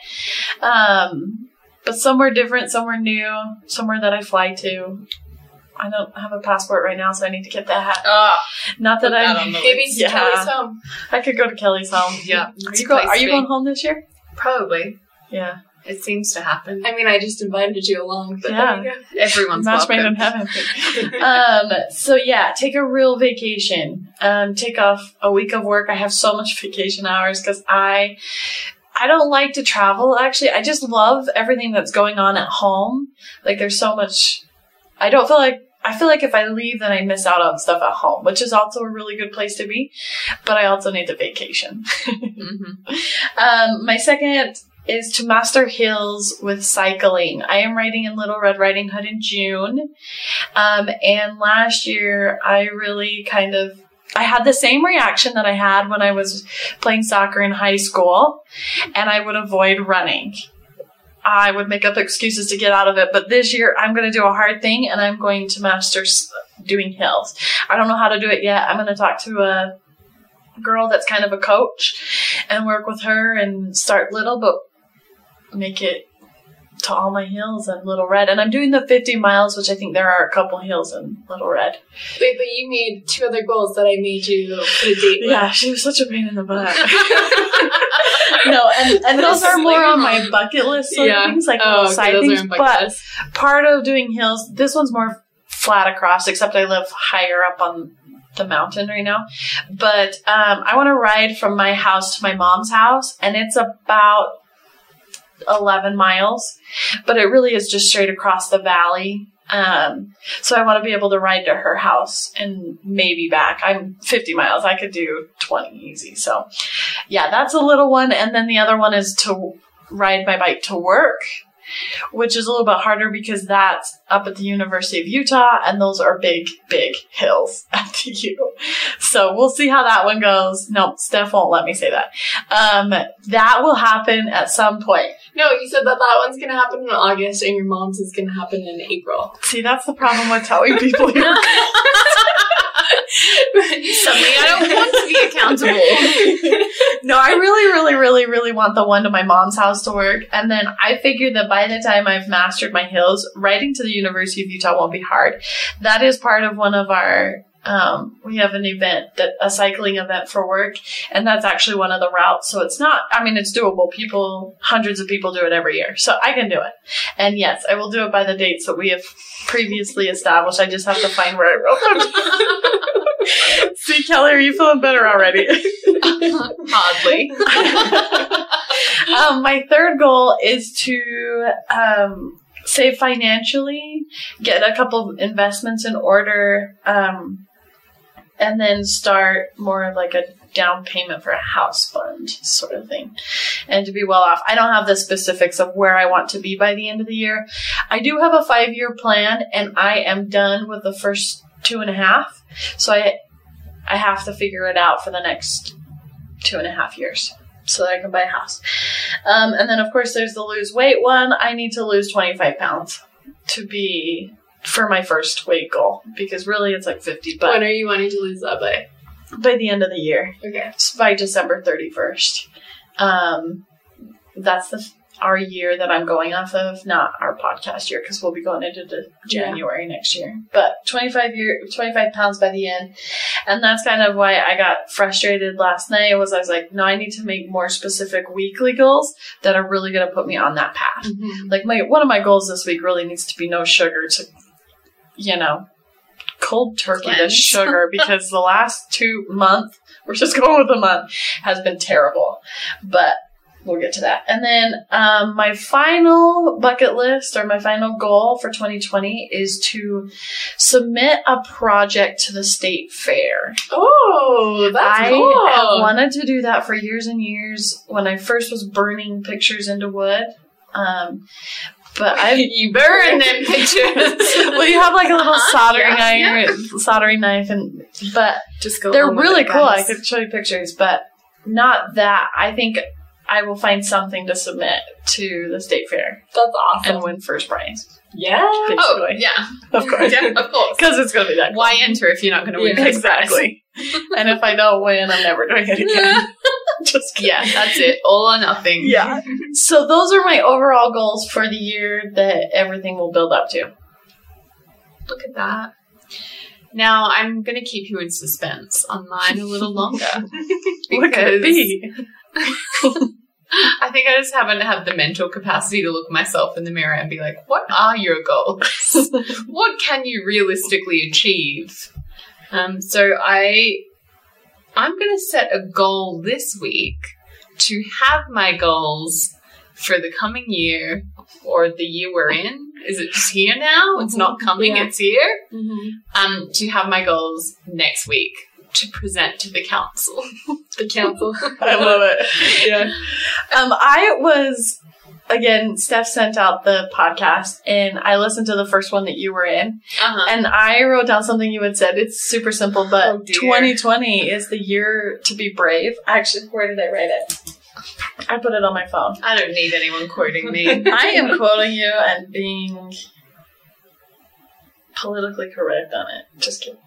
Speaker 1: Um, but somewhere different, somewhere new, somewhere that I fly to. I don't have a passport right now, so I need to get that.
Speaker 2: Oh,
Speaker 1: Not that I.
Speaker 3: maybe.
Speaker 1: Yeah.
Speaker 3: Kelly's home.
Speaker 1: I could go to Kelly's home.
Speaker 2: yeah.
Speaker 1: Are you, go, are you going home this year?
Speaker 2: Probably.
Speaker 1: Yeah.
Speaker 2: It seems to happen.
Speaker 3: I mean, I just invited you along, but
Speaker 1: Yeah.
Speaker 3: there you go.
Speaker 2: Everyone's
Speaker 1: Match made in heaven. um, so yeah, take a real vacation. Um, take off a week of work. I have so much vacation hours because I, I don't like to travel. Actually, I just love everything that's going on at home. Like there's so much. I don't feel like. I feel like if I leave, then I miss out on stuff at home, which is also a really good place to be. But I also need the vacation.
Speaker 2: hmm
Speaker 1: Um, my second is to master hills with cycling. I am riding in Little Red Riding Hood in June. Um, and last year I really kind of I had the same reaction that I had when I was playing soccer in high school, and I would avoid running. I would make up excuses to get out of it, but this year I'm going to do a hard thing and I'm going to master doing hills. I don't know how to do it yet. I'm going to talk to a girl that's kind of a coach and work with her and start little, but make it to all my hills and Little Red. And I'm doing the 50 miles, which I think there are a couple hills in Little Red.
Speaker 3: Wait, but you made two other goals that I made you put a date with.
Speaker 1: Yeah, she was such a pain in the butt. no, and, and those are more on my bucket list sort
Speaker 3: Yeah.
Speaker 1: of things, like
Speaker 3: Oh,
Speaker 1: little side things. But
Speaker 3: list.
Speaker 1: part of doing hills, this one's more flat across, except I live higher up on the mountain right now. But um, I want to ride from my house to my mom's house, and it's about 11 miles, but it really is just straight across the valley. Um, so I want to be able to ride to her house and maybe back. I'm 50 miles. I could do 20 easy. So yeah, that's a little one. And then the other one is to ride my bike to work, which is a little bit harder because that's up at the University of Utah and those are big, big hills at the U. So we'll see how that one goes. No, Steph won't let me say that. Um, that will happen at some point.
Speaker 3: No, you said that that one's gonna happen in August, and your mom's is gonna happen in April.
Speaker 1: See, that's the problem with telling people you're
Speaker 2: Suddenly, I don't want to be accountable.
Speaker 1: no, I really, really, really, really want the one to my mom's house to work. And then I figured that by the time I've mastered my hills, writing to the University of Utah won't be hard. That is part of one of our Um, we have an event that a cycling event for work, and that's actually one of the routes. So it's not. I mean, it's doable. People, hundreds of people do it every year, so I can do it. And yes, I will do it by the dates that we have previously established. I just have to find where I wrote them. See, Kelly, are you feeling better already?
Speaker 2: Hardly.
Speaker 1: um, my third goal is to um, save financially, get a couple of investments in order, um, and then start more of like a down payment for a house fund sort of thing and to be well off. I don't have the specifics of where I want to be by the end of the year. I do have a five year plan and I am done with the first two and a half. So I I have to figure it out for the next two and a half years so that I can buy a house. Um, and then, of course, there's the lose weight one. I need to lose 25 pounds to be for my first weight goal because really it's like 50, but
Speaker 3: when are you wanting to lose that by?
Speaker 1: by the end of the year,
Speaker 3: Okay.
Speaker 1: by December 31st. Um, that's the our year that I'm going off of, not our podcast year, because we'll be going into January next year. But 25 year, 25 pounds by the end, and that's kind of why I got frustrated last night. Was I was like, no, I need to make more specific weekly goals that are really going to put me on that path. Like my one of my goals this week really needs to be no sugar to, you know, cold turkey to sugar because the last two month, we're just going with a month, has been terrible. But we'll get to that. And then um, my final bucket list or my final goal for 2020 is to submit a project to the state fair.
Speaker 3: Oh, that's
Speaker 1: I
Speaker 3: cool.
Speaker 1: have wanted to do that for years and years when I first was burning pictures into wood. Um, but I
Speaker 2: you burn them pictures.
Speaker 1: well, you have like a little
Speaker 2: Uh-huh,
Speaker 1: soldering
Speaker 2: yeah,
Speaker 1: iron, soldering knife, and but
Speaker 2: Just go.
Speaker 1: they're really cool. I could show you pictures, but not that. I think I will find something to submit to the state fair
Speaker 3: That's awesome.
Speaker 1: and win first prize.
Speaker 3: yeah.
Speaker 1: Basically,
Speaker 2: Oh yeah,
Speaker 1: of course,
Speaker 2: yeah, of course.
Speaker 1: because it's going to be that.
Speaker 2: Why enter if you're not going to win?
Speaker 3: Yeah,
Speaker 1: exactly? and if I don't win, I'm never doing it again. Just kidding.
Speaker 2: Yeah, that's it. All or nothing.
Speaker 1: Yeah. So those are my overall goals for the year that everything will build up to.
Speaker 2: Look at that. Now I'm going to keep you in suspense on mine a little longer
Speaker 1: What could it be?
Speaker 2: I think I just haven't had the mental capacity to look myself in the mirror and be like, what are your goals? what can you realistically achieve? Um, so I, I'm going to set a goal this week to have my goals for the coming year or the year we're in. Is it just here now? It's not coming.
Speaker 3: Yeah.
Speaker 2: It's here.
Speaker 3: Mhm.
Speaker 2: Um, to have my goals next week to present to the council.
Speaker 3: The council.
Speaker 1: I love it.
Speaker 3: yeah.
Speaker 1: Um, I was again. Steph sent out the podcast, and I listened to the first one that you were in,
Speaker 2: Uh-huh.
Speaker 1: and I wrote down something you had said. It's super simple, but
Speaker 2: Oh,
Speaker 1: 2020 is the year to be brave. Actually, where did I write it? I put it on my phone.
Speaker 2: I don't need anyone quoting me.
Speaker 1: I am quoting you and being politically correct on it. Just kidding.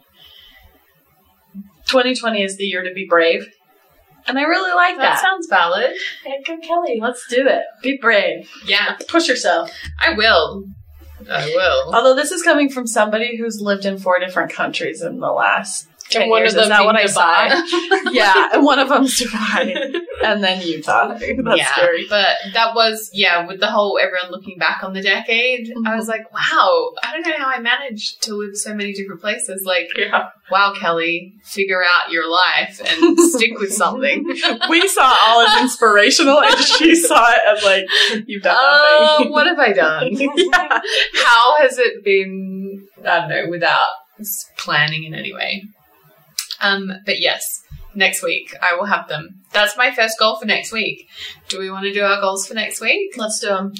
Speaker 1: 2020 is the year to be brave. And I really like
Speaker 2: that
Speaker 1: that.
Speaker 2: sounds valid.
Speaker 3: Hey, good Kelly.
Speaker 1: Let's do it. Be brave.
Speaker 2: Yeah,
Speaker 1: Push yourself.
Speaker 2: I will. I will.
Speaker 1: Although this is coming from somebody who's lived in four different countries in the last 10
Speaker 3: And one
Speaker 1: years.
Speaker 3: of them
Speaker 1: is that what I saw? Yeah, and one of them's Dubai. and then Utah. That's
Speaker 2: yeah,
Speaker 1: scary.
Speaker 2: but that was yeah. With the whole everyone looking back on the decade, I was like, wow, I don't know how I managed to live so many different places. Like,
Speaker 1: Yeah.
Speaker 2: wow, Kelly, figure out your life and stick with something.
Speaker 1: We saw all as inspirational, and she saw it as like, you've done
Speaker 2: Uh,
Speaker 1: nothing.
Speaker 2: what have I done?
Speaker 1: yeah.
Speaker 2: How has it been? I don't know, without planning in any way. Um, but yes, next week I will have them. That's my first goal for next week. Do we want to do our goals for next week?
Speaker 1: Let's do them.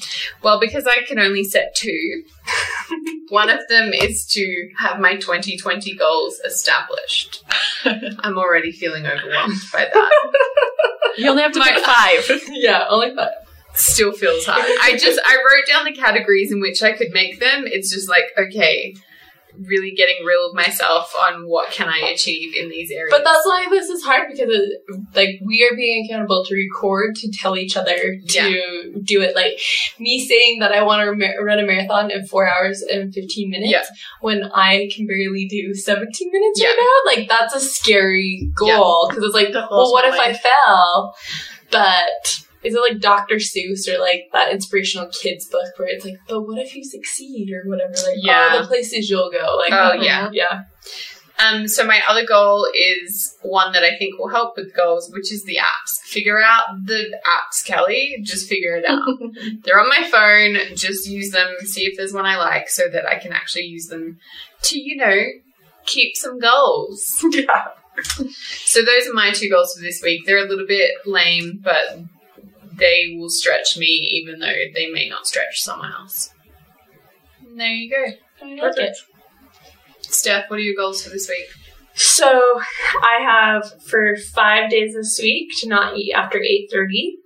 Speaker 2: Well, because I can only set two, one of them is to have my 2020 goals established. I'm already feeling overwhelmed by that.
Speaker 1: You only have to
Speaker 2: My-
Speaker 1: pick five.
Speaker 3: yeah, only five.
Speaker 2: Still feels hard. I just I wrote down the categories in which I could make them. It's just like okay, really getting real with myself on what can I achieve in these areas.
Speaker 3: But that's why this is hard because it, like we are being accountable to record to tell each other to do it. Like me saying that I want to ma- run a marathon in four hours and fifteen minutes
Speaker 2: Yeah.
Speaker 3: when I can barely do seventeen minutes
Speaker 2: Yeah.
Speaker 3: right now. Like that's a scary goal because it's like, well, what if I
Speaker 1: mind.
Speaker 3: fell? But. Is it like Dr. Seuss or like that inspirational kids book where it's like, but what if you succeed or whatever? Like,
Speaker 2: Yeah.
Speaker 3: oh, the places you'll go. Like,
Speaker 2: Oh, yeah.
Speaker 3: yeah.
Speaker 2: Um, so my other goal is one that I think will help with goals, which is the apps. Figure out the apps, Kelly. Just figure it out. They're on my phone. Just use them. See if there's one I like, so that I can actually use them to, you know, keep some goals.
Speaker 1: yeah.
Speaker 2: So those are my two goals for this week. They're a little bit lame, but they will stretch me, even though they may not stretch someone else. And there you go.
Speaker 3: I like it.
Speaker 2: Steph, what are your goals for this week?
Speaker 3: So I have for five days this week to not eat after eight thirty.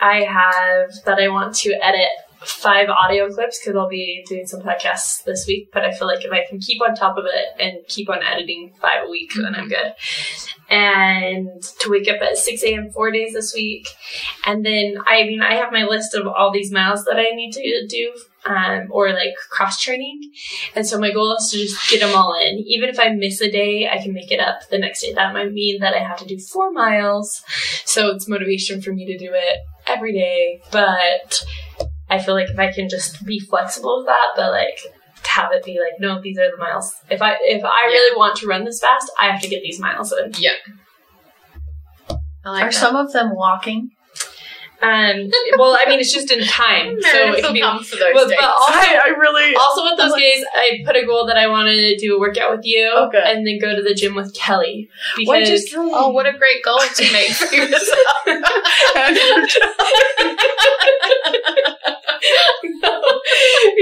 Speaker 3: I have that I want to edit five audio clips because I'll be doing some podcasts this week. But I feel like if I can keep on top of it and keep on editing five a week, then I'm good. And to wake up at six a.m. four days this week, and then I mean I have my list of all these miles that I need to do. Um, or like cross training, and so my goal is to just get them all in. Even if I miss a day, I can make it up the next day. That might mean that I have to do four miles. So it's motivation for me to do it every day. But I feel like if I can just be flexible with that, but like to have it be like, no, these are the miles. If I if I really want to run this fast, I have to get these miles in.
Speaker 2: Yeah. I like
Speaker 1: Are
Speaker 2: that.
Speaker 1: some of them walking?
Speaker 3: Um, well, I mean, it's just in time, so it
Speaker 2: will
Speaker 3: can be.
Speaker 2: come for those
Speaker 3: But,
Speaker 2: days.
Speaker 3: but also,
Speaker 1: I, I really.
Speaker 3: Also, with those
Speaker 1: like-
Speaker 3: days, I put a goal that I wanted to do a workout with you,
Speaker 1: Oh,
Speaker 3: and then go to the gym with Kelly because
Speaker 1: say?
Speaker 2: Oh, what a great goal to make for yourself.
Speaker 3: because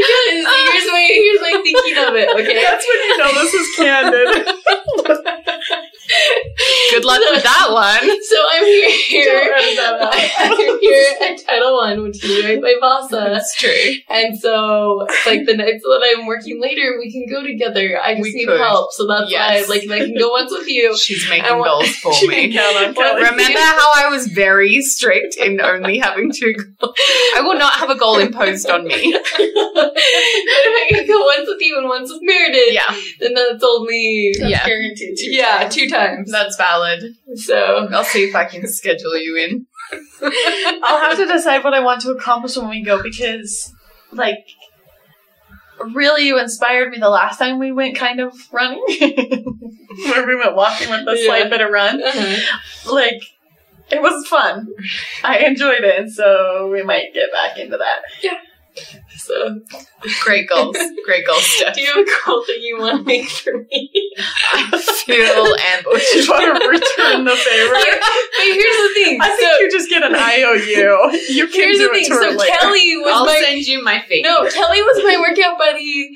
Speaker 3: here's my here's my thinking of it. Okay,
Speaker 1: That's when you know this is candid.
Speaker 2: Good luck with that one.
Speaker 3: so I'm here.
Speaker 1: Don't edit that.
Speaker 3: I'm here at Title One, which is right by Vasa,
Speaker 2: That's true.
Speaker 3: and so like the nights that I'm working later, we can go together. I just
Speaker 2: We
Speaker 3: need
Speaker 2: could.
Speaker 3: help, so that's
Speaker 2: Yes.
Speaker 3: why like if I can go once with you.
Speaker 2: She's making
Speaker 3: I want-
Speaker 2: goals for me.
Speaker 1: can count on
Speaker 2: Remember how I was very strict in only having two goals? I will not have a goal imposed on me.
Speaker 3: but if I can go once with you and once with Meredith,
Speaker 2: Yeah,
Speaker 3: then that's only
Speaker 1: That's
Speaker 2: Yeah.
Speaker 1: guaranteed. Too.
Speaker 3: yeah two times.
Speaker 2: That's valid.
Speaker 3: So
Speaker 2: I'll see if I can schedule you in.
Speaker 1: I'll have to decide what I want to accomplish when we go because, like, really, you inspired me the last time we went kind of running, where we went walking with a
Speaker 3: Yeah.
Speaker 1: slight bit of run.
Speaker 3: uh-huh.
Speaker 1: Like, it was fun. I enjoyed it, and so we might get back into that. Yeah.
Speaker 3: So
Speaker 2: Great goals. Great goals, Steph.
Speaker 3: do you have a goal that you want to make for me?
Speaker 2: I feel ambushed.
Speaker 1: You want to return the favor?
Speaker 3: but here's the thing.
Speaker 1: I think you just get an IOU. You can
Speaker 3: here's
Speaker 1: do
Speaker 3: the
Speaker 1: it
Speaker 3: thing.
Speaker 1: to her
Speaker 3: So
Speaker 1: later.
Speaker 3: Kelly was
Speaker 2: I'll
Speaker 3: my
Speaker 2: send you my fee.
Speaker 3: no. Kelly was my workout buddy.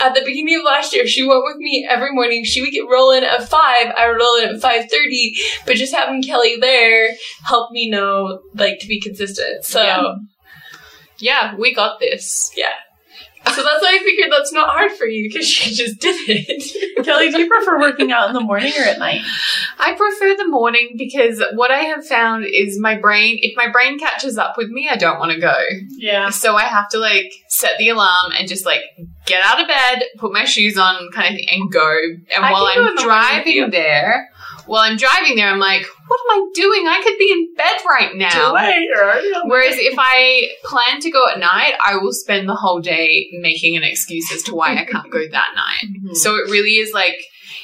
Speaker 3: At the beginning of last year, she went with me every morning. She would get rolling at five. I would roll in at five thirty. But just having Kelly there helped me know, like, to be consistent. So
Speaker 2: Yeah. Yeah, we got this.
Speaker 3: So that's why I figured that's not hard for you because you just did it.
Speaker 1: Kelly, do you prefer working out in the morning or at night?
Speaker 2: I prefer the morning because what I have found is my brain, if my brain catches up with me, I don't want to go.
Speaker 1: Yeah.
Speaker 2: So I have to like set the alarm and just like get out of bed, put my shoes on, kind of thing, and go. And
Speaker 3: I
Speaker 2: while
Speaker 3: can go in
Speaker 2: I'm
Speaker 3: the morning with you.
Speaker 2: driving there, while I'm driving there, I'm like, what am I doing? I could be in bed right
Speaker 1: Too
Speaker 2: now.
Speaker 1: late. You're already on
Speaker 2: Whereas if I plan to go at night, I will spend the whole day making an excuse as to why I can't go that night.
Speaker 1: Mhm.
Speaker 2: So it really is like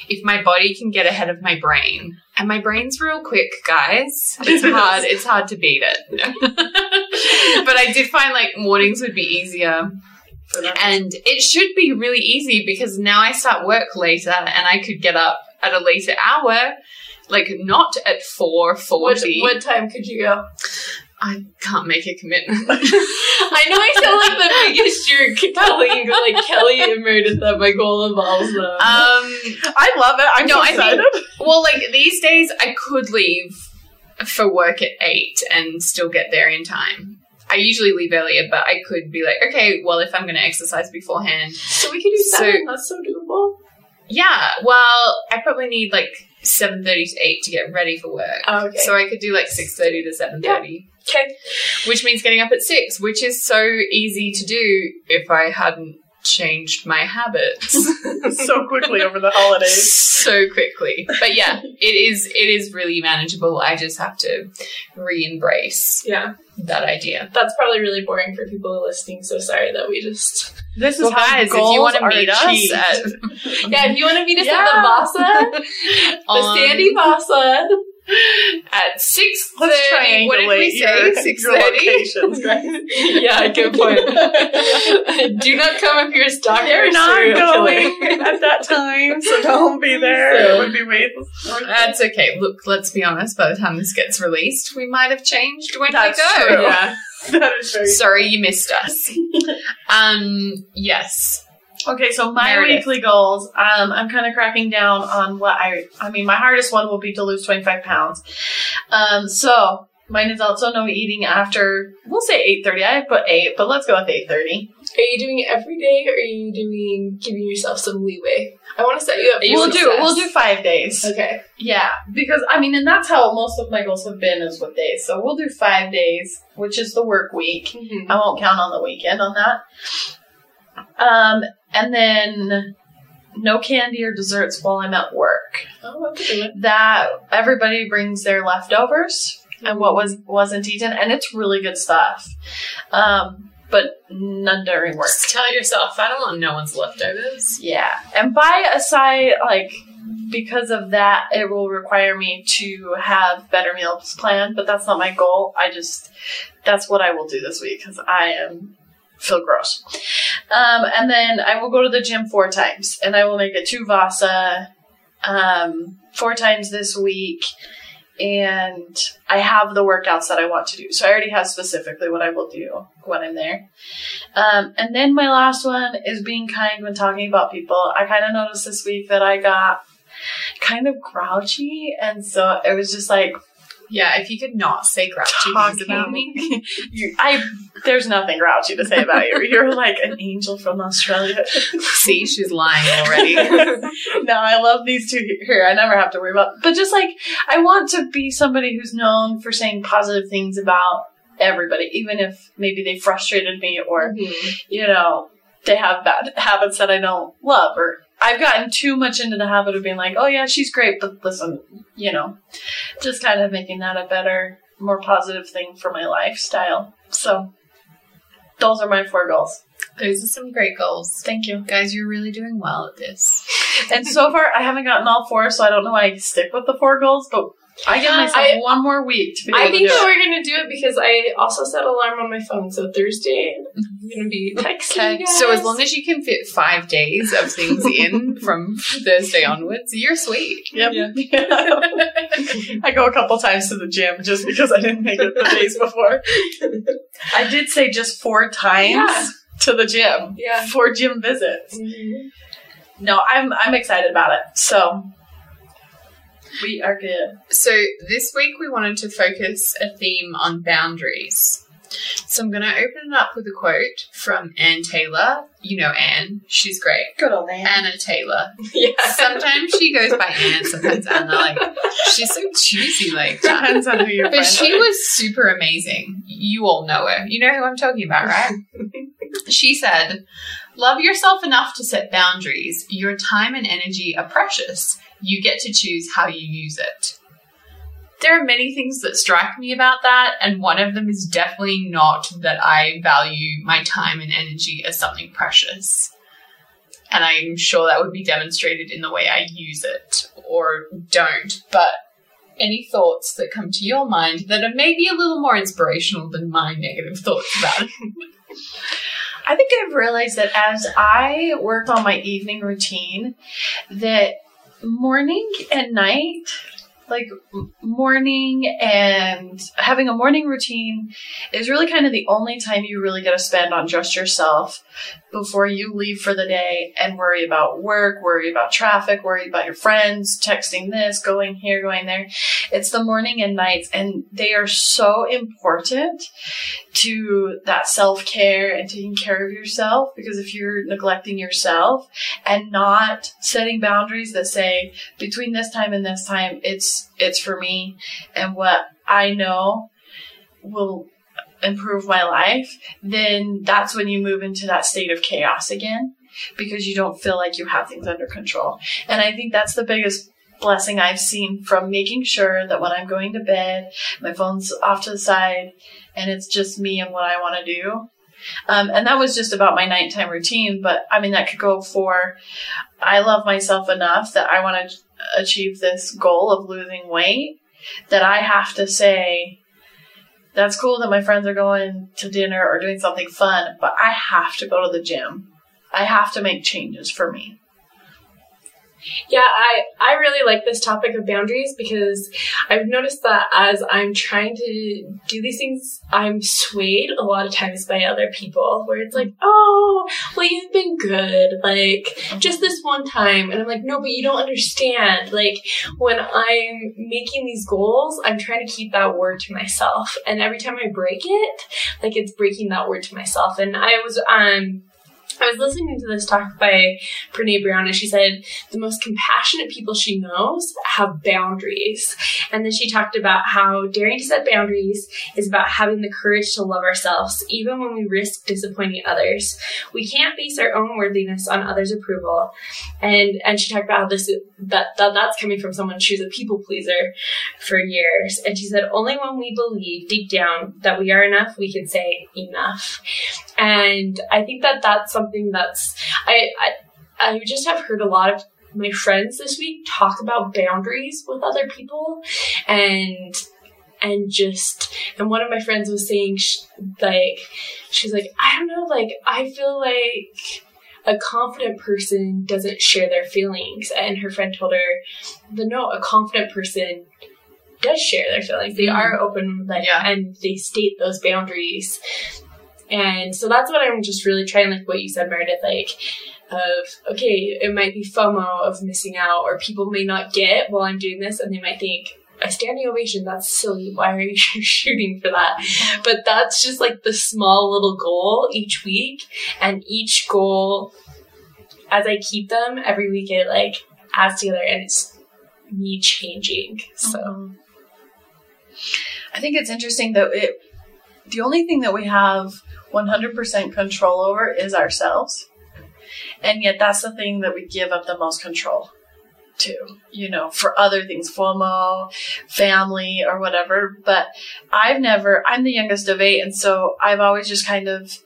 Speaker 2: if my body can get ahead of my brain, and my brain's real quick, guys. It's hard. It's hard to beat it. but I did find like mornings would be easier. And it should be really easy because now I start work later, and I could get up at a later hour, like not at four
Speaker 3: What, what time could you go?
Speaker 2: I can't make a commitment.
Speaker 3: I know I sound like the biggest jerk telling like Kelly and Meredith that my goal involves them.
Speaker 2: Um,
Speaker 1: I love it. I'm
Speaker 2: No,
Speaker 1: so
Speaker 2: I think-
Speaker 1: excited.
Speaker 2: well, like these days, I could leave for work at eight and still get there in time. I usually leave earlier, but I could be like, okay, well, if I'm going to exercise beforehand,
Speaker 3: So we could do
Speaker 2: So-
Speaker 3: seven. That's so doable.
Speaker 2: yeah. Well, I probably need like seven thirty to eight to get ready for work.
Speaker 3: Oh, okay.
Speaker 2: So I could do like six thirty to seven thirty,
Speaker 3: okay.
Speaker 2: which means getting up at six, which is so easy to do if I hadn't changed my habits.
Speaker 1: so quickly over the holidays.
Speaker 2: so quickly. But yeah, it is it is really manageable. I just have to re-embrace
Speaker 3: Yeah.
Speaker 2: that idea.
Speaker 3: That's probably really boring for people listening. So sorry that we just.
Speaker 1: This is
Speaker 2: Well,
Speaker 1: how
Speaker 2: guys, if you want to
Speaker 1: are
Speaker 2: meet us at,
Speaker 3: Yeah, if you want to meet us
Speaker 1: Yeah.
Speaker 3: at the Vasa, the
Speaker 2: on-
Speaker 3: Sandy Vasa.
Speaker 2: At six What did we say? Six thirty.
Speaker 3: yeah, good point. Do not come if you're stuck.
Speaker 1: They're not going at that time, so don't be there.
Speaker 3: So-
Speaker 1: it would be way.
Speaker 2: That's okay. Look, let's be honest. By the time this gets released, we might have changed when
Speaker 1: That's
Speaker 2: we go.
Speaker 1: true.
Speaker 3: Yeah.
Speaker 1: that is very.
Speaker 2: Sorry, you missed us. um. Yes.
Speaker 1: Okay, so my
Speaker 2: Meredith.
Speaker 1: weekly goals, um, I'm kind of cracking down on what I, I mean, my hardest one will be to lose 25 pounds. Um, so mine is also no eating after, we'll say 8.30. I put 8, but let's go with 8.30.
Speaker 3: Are you doing it every day, or are you doing giving yourself some leeway? I want to set you up. For
Speaker 1: We'll do, we'll do five days.
Speaker 3: Okay.
Speaker 1: Yeah, because I mean, and that's how most of my goals have been is with days. So we'll do five days, which is the work week. I won't count on the weekend on that. Um, and then no candy or desserts while I'm at work.
Speaker 3: Oh, that's a good one.
Speaker 1: That everybody brings their leftovers and what was wasn't eaten, and it's really good stuff. Um, but none during work.
Speaker 2: Just tell yourself, I don't want no one's leftovers.
Speaker 1: Yeah, and by a side like because of that, it will require me to have better meals planned. But that's not my goal. I just that's what I will do this week because I am feel gross. Um, and then I will go to the gym four times, and I will make it two Vasa um, four times this week. And I have the workouts that I want to do. So I already have specifically what I will do when I'm there. Um, and then my last one is being kind when talking about people. I kind of noticed this week that I got kind of grouchy, and so it was just like
Speaker 2: Yeah, if you could not say grouchy things about me.
Speaker 1: you, I there's nothing grouchy to say about you. You're like an angel from Australia.
Speaker 2: See, she's lying already.
Speaker 1: no, I love these two here. I never have to worry about. But just like I want to be somebody who's known for saying positive things about everybody, even if maybe they frustrated me or mm-hmm. you know, they have bad habits that I don't love or I've gotten too much into the habit of being like, oh yeah, she's great, but listen, you know, just kind of making that a better, more positive thing for my lifestyle. So those are my four goals.
Speaker 2: Those are some great goals.
Speaker 1: Thank you.
Speaker 2: Guys, you're really doing well at this.
Speaker 1: And so far, I haven't gotten all four, so I don't know why I stick with the four goals, but I give myself
Speaker 3: I-
Speaker 1: one more week to be able
Speaker 3: I
Speaker 1: to
Speaker 3: think
Speaker 1: do
Speaker 3: that
Speaker 1: it.
Speaker 3: we're gonna do it because I also set alarm on my phone. So Thursday, I'm gonna be texting you guys.
Speaker 2: So as long as you can fit five days of things in from Thursday onwards, you're sweet.
Speaker 1: Yep.
Speaker 3: Yeah.
Speaker 1: I go a couple times to the gym just because I didn't make it the days before. I did say just four times
Speaker 3: Yeah.
Speaker 1: to the gym.
Speaker 3: Yeah.
Speaker 1: Four gym visits.
Speaker 3: Mhm.
Speaker 1: No, I'm I'm excited about it. So we are good.
Speaker 2: So this week we wanted to focus a theme on boundaries. So I'm going to open it up with a quote from Anne Taylor. You know Anne, she's great.
Speaker 1: Good old man.
Speaker 2: Anna Taylor.
Speaker 3: Yeah.
Speaker 2: Sometimes she goes by Anne, sometimes Anna. Like she's so choosy like.
Speaker 1: Depends on who you're
Speaker 2: But she was super amazing. You all know her. You know who I'm talking about, right? she said, Love yourself enough to set boundaries. Your time and energy are precious. You get to choose how you use it. There are many things that strike me about that, and one of them is definitely not that I value my time and energy as something precious. And I'm sure that would be demonstrated in the way I use it or don't. But any thoughts that come to your mind that are maybe a little more inspirational than my negative thoughts about it?
Speaker 1: I think I've realized that as I work on my evening routine, that morning and night, like morning and having a morning routine is really kind of the only time you really get to spend on just yourself before you leave for the day and worry about work, worry about traffic, worry about your friends, texting this, going here, going there. It's the morning and nights, and they are so important to that self care and taking care of yourself because if you're neglecting yourself and not setting boundaries that say between this time and this time it's it's for me and what I know will improve my life, then that's when you move into that state of chaos again because you don't feel like you have things under control. And I think that's the biggest blessing I've seen from making sure that when I'm going to bed, my phone's off to the side and it's just me and what I want to do. Um, and that was just about my nighttime routine, but I mean, that could go for I love myself enough that I want to achieve this goal of losing weight that I have to say, that's cool that my friends are going to dinner or doing something fun, but I have to go to the gym. I have to make changes for me.
Speaker 3: Yeah, I, I really like this topic of boundaries because I've noticed that as I'm trying to do these things, I'm swayed a lot of times by other people where it's like, oh, well, you've been good, like just this one time. And I'm like, no, but you don't understand. Like when I'm making these goals, I'm trying to keep that word to myself. And every time I break it, like it's breaking that word to myself. And I was, um, I was listening to this talk by Brene Brown, and she said the most compassionate people she knows have boundaries. And then she talked about how daring to set boundaries is about having the courage to love ourselves, even when we risk disappointing others. We can't base our own worthiness on others' approval. And and she talked about how this that, that that's coming from someone who's a people pleaser for years. And she said only when we believe deep down that we are enough, we can say enough. And I think that that's something that's I, I I just have heard a lot of my friends this week talk about boundaries with other people and and just and one of my friends was saying sh- like she's like I don't know like I feel like a confident person doesn't share their feelings. And her friend told her that no a confident person does share their feelings. They mm-hmm. are open like
Speaker 2: Yeah.
Speaker 3: and they state those boundaries and so that's what I'm just really trying, like what you said, Meredith, like of okay, it might be FOMO of missing out, or people may not get while I'm doing this, and they might think a standing ovation, that's silly. Why are you shooting for that? But that's just like the small little goal each week, and each goal, as I keep them every week, it like adds together, and it's me changing. So
Speaker 1: Um, I think it's interesting that it the only thing that we have 100% control over is ourselves. And yet that's the thing that we give up the most control to, you know, for other things, FOMO, family, or whatever. But I've never, I'm the youngest of eight, and so I've always just kind of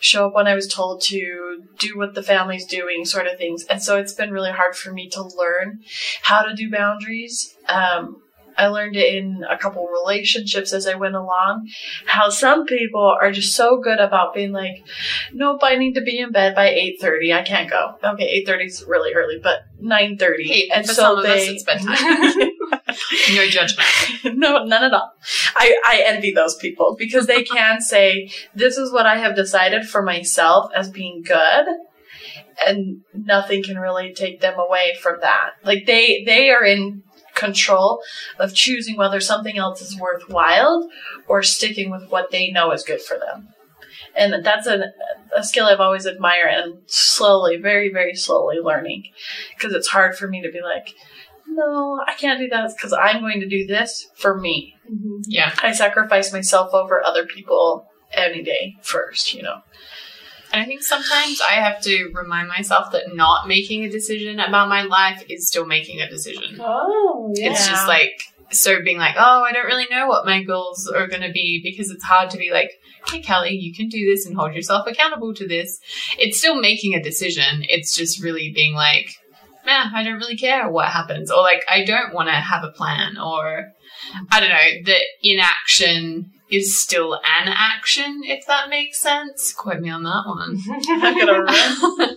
Speaker 1: show up when I was told to, do what the family's doing, sort of things. And so it's been really hard for me to learn how to do boundaries. Um, I learned it in a couple relationships as I went along. How some people are just so good about being like, "Nope, I need to be in bed by eight thirty. I can't go." Okay, eight thirty is really early, but nine thirty.
Speaker 2: Hey,
Speaker 1: and so
Speaker 2: some of us,
Speaker 1: they,
Speaker 2: it's bedtime. no judgment.
Speaker 1: no, none at all. I, I envy those people because they can say, this is what I have decided for myself as being good. And nothing can really take them away from that. Like they, they are in control of choosing whether something else is worthwhile or sticking with what they know is good for them. And that's a, a skill I've always admired and slowly, very, very slowly learning because it's hard for me to be like, no, I can't do that because I'm going to do this for me. Mm-hmm.
Speaker 2: Yeah.
Speaker 1: I sacrifice myself over other people any day first, you know.
Speaker 2: And I think sometimes I have to remind myself that not making a decision about my life is still making a decision.
Speaker 3: oh
Speaker 1: yeah.
Speaker 2: It's just like, so being like, oh, I don't really know what my goals are going to be because it's hard to be like, hey, Kelly, you can do this and hold yourself accountable to this. It's still making a decision. It's just really being like, man, I don't really care what happens. Or like, I don't want to have a plan. Or I don't know, that inaction is still an action, if that makes sense. Quote me on that one.
Speaker 1: I'm gonna run.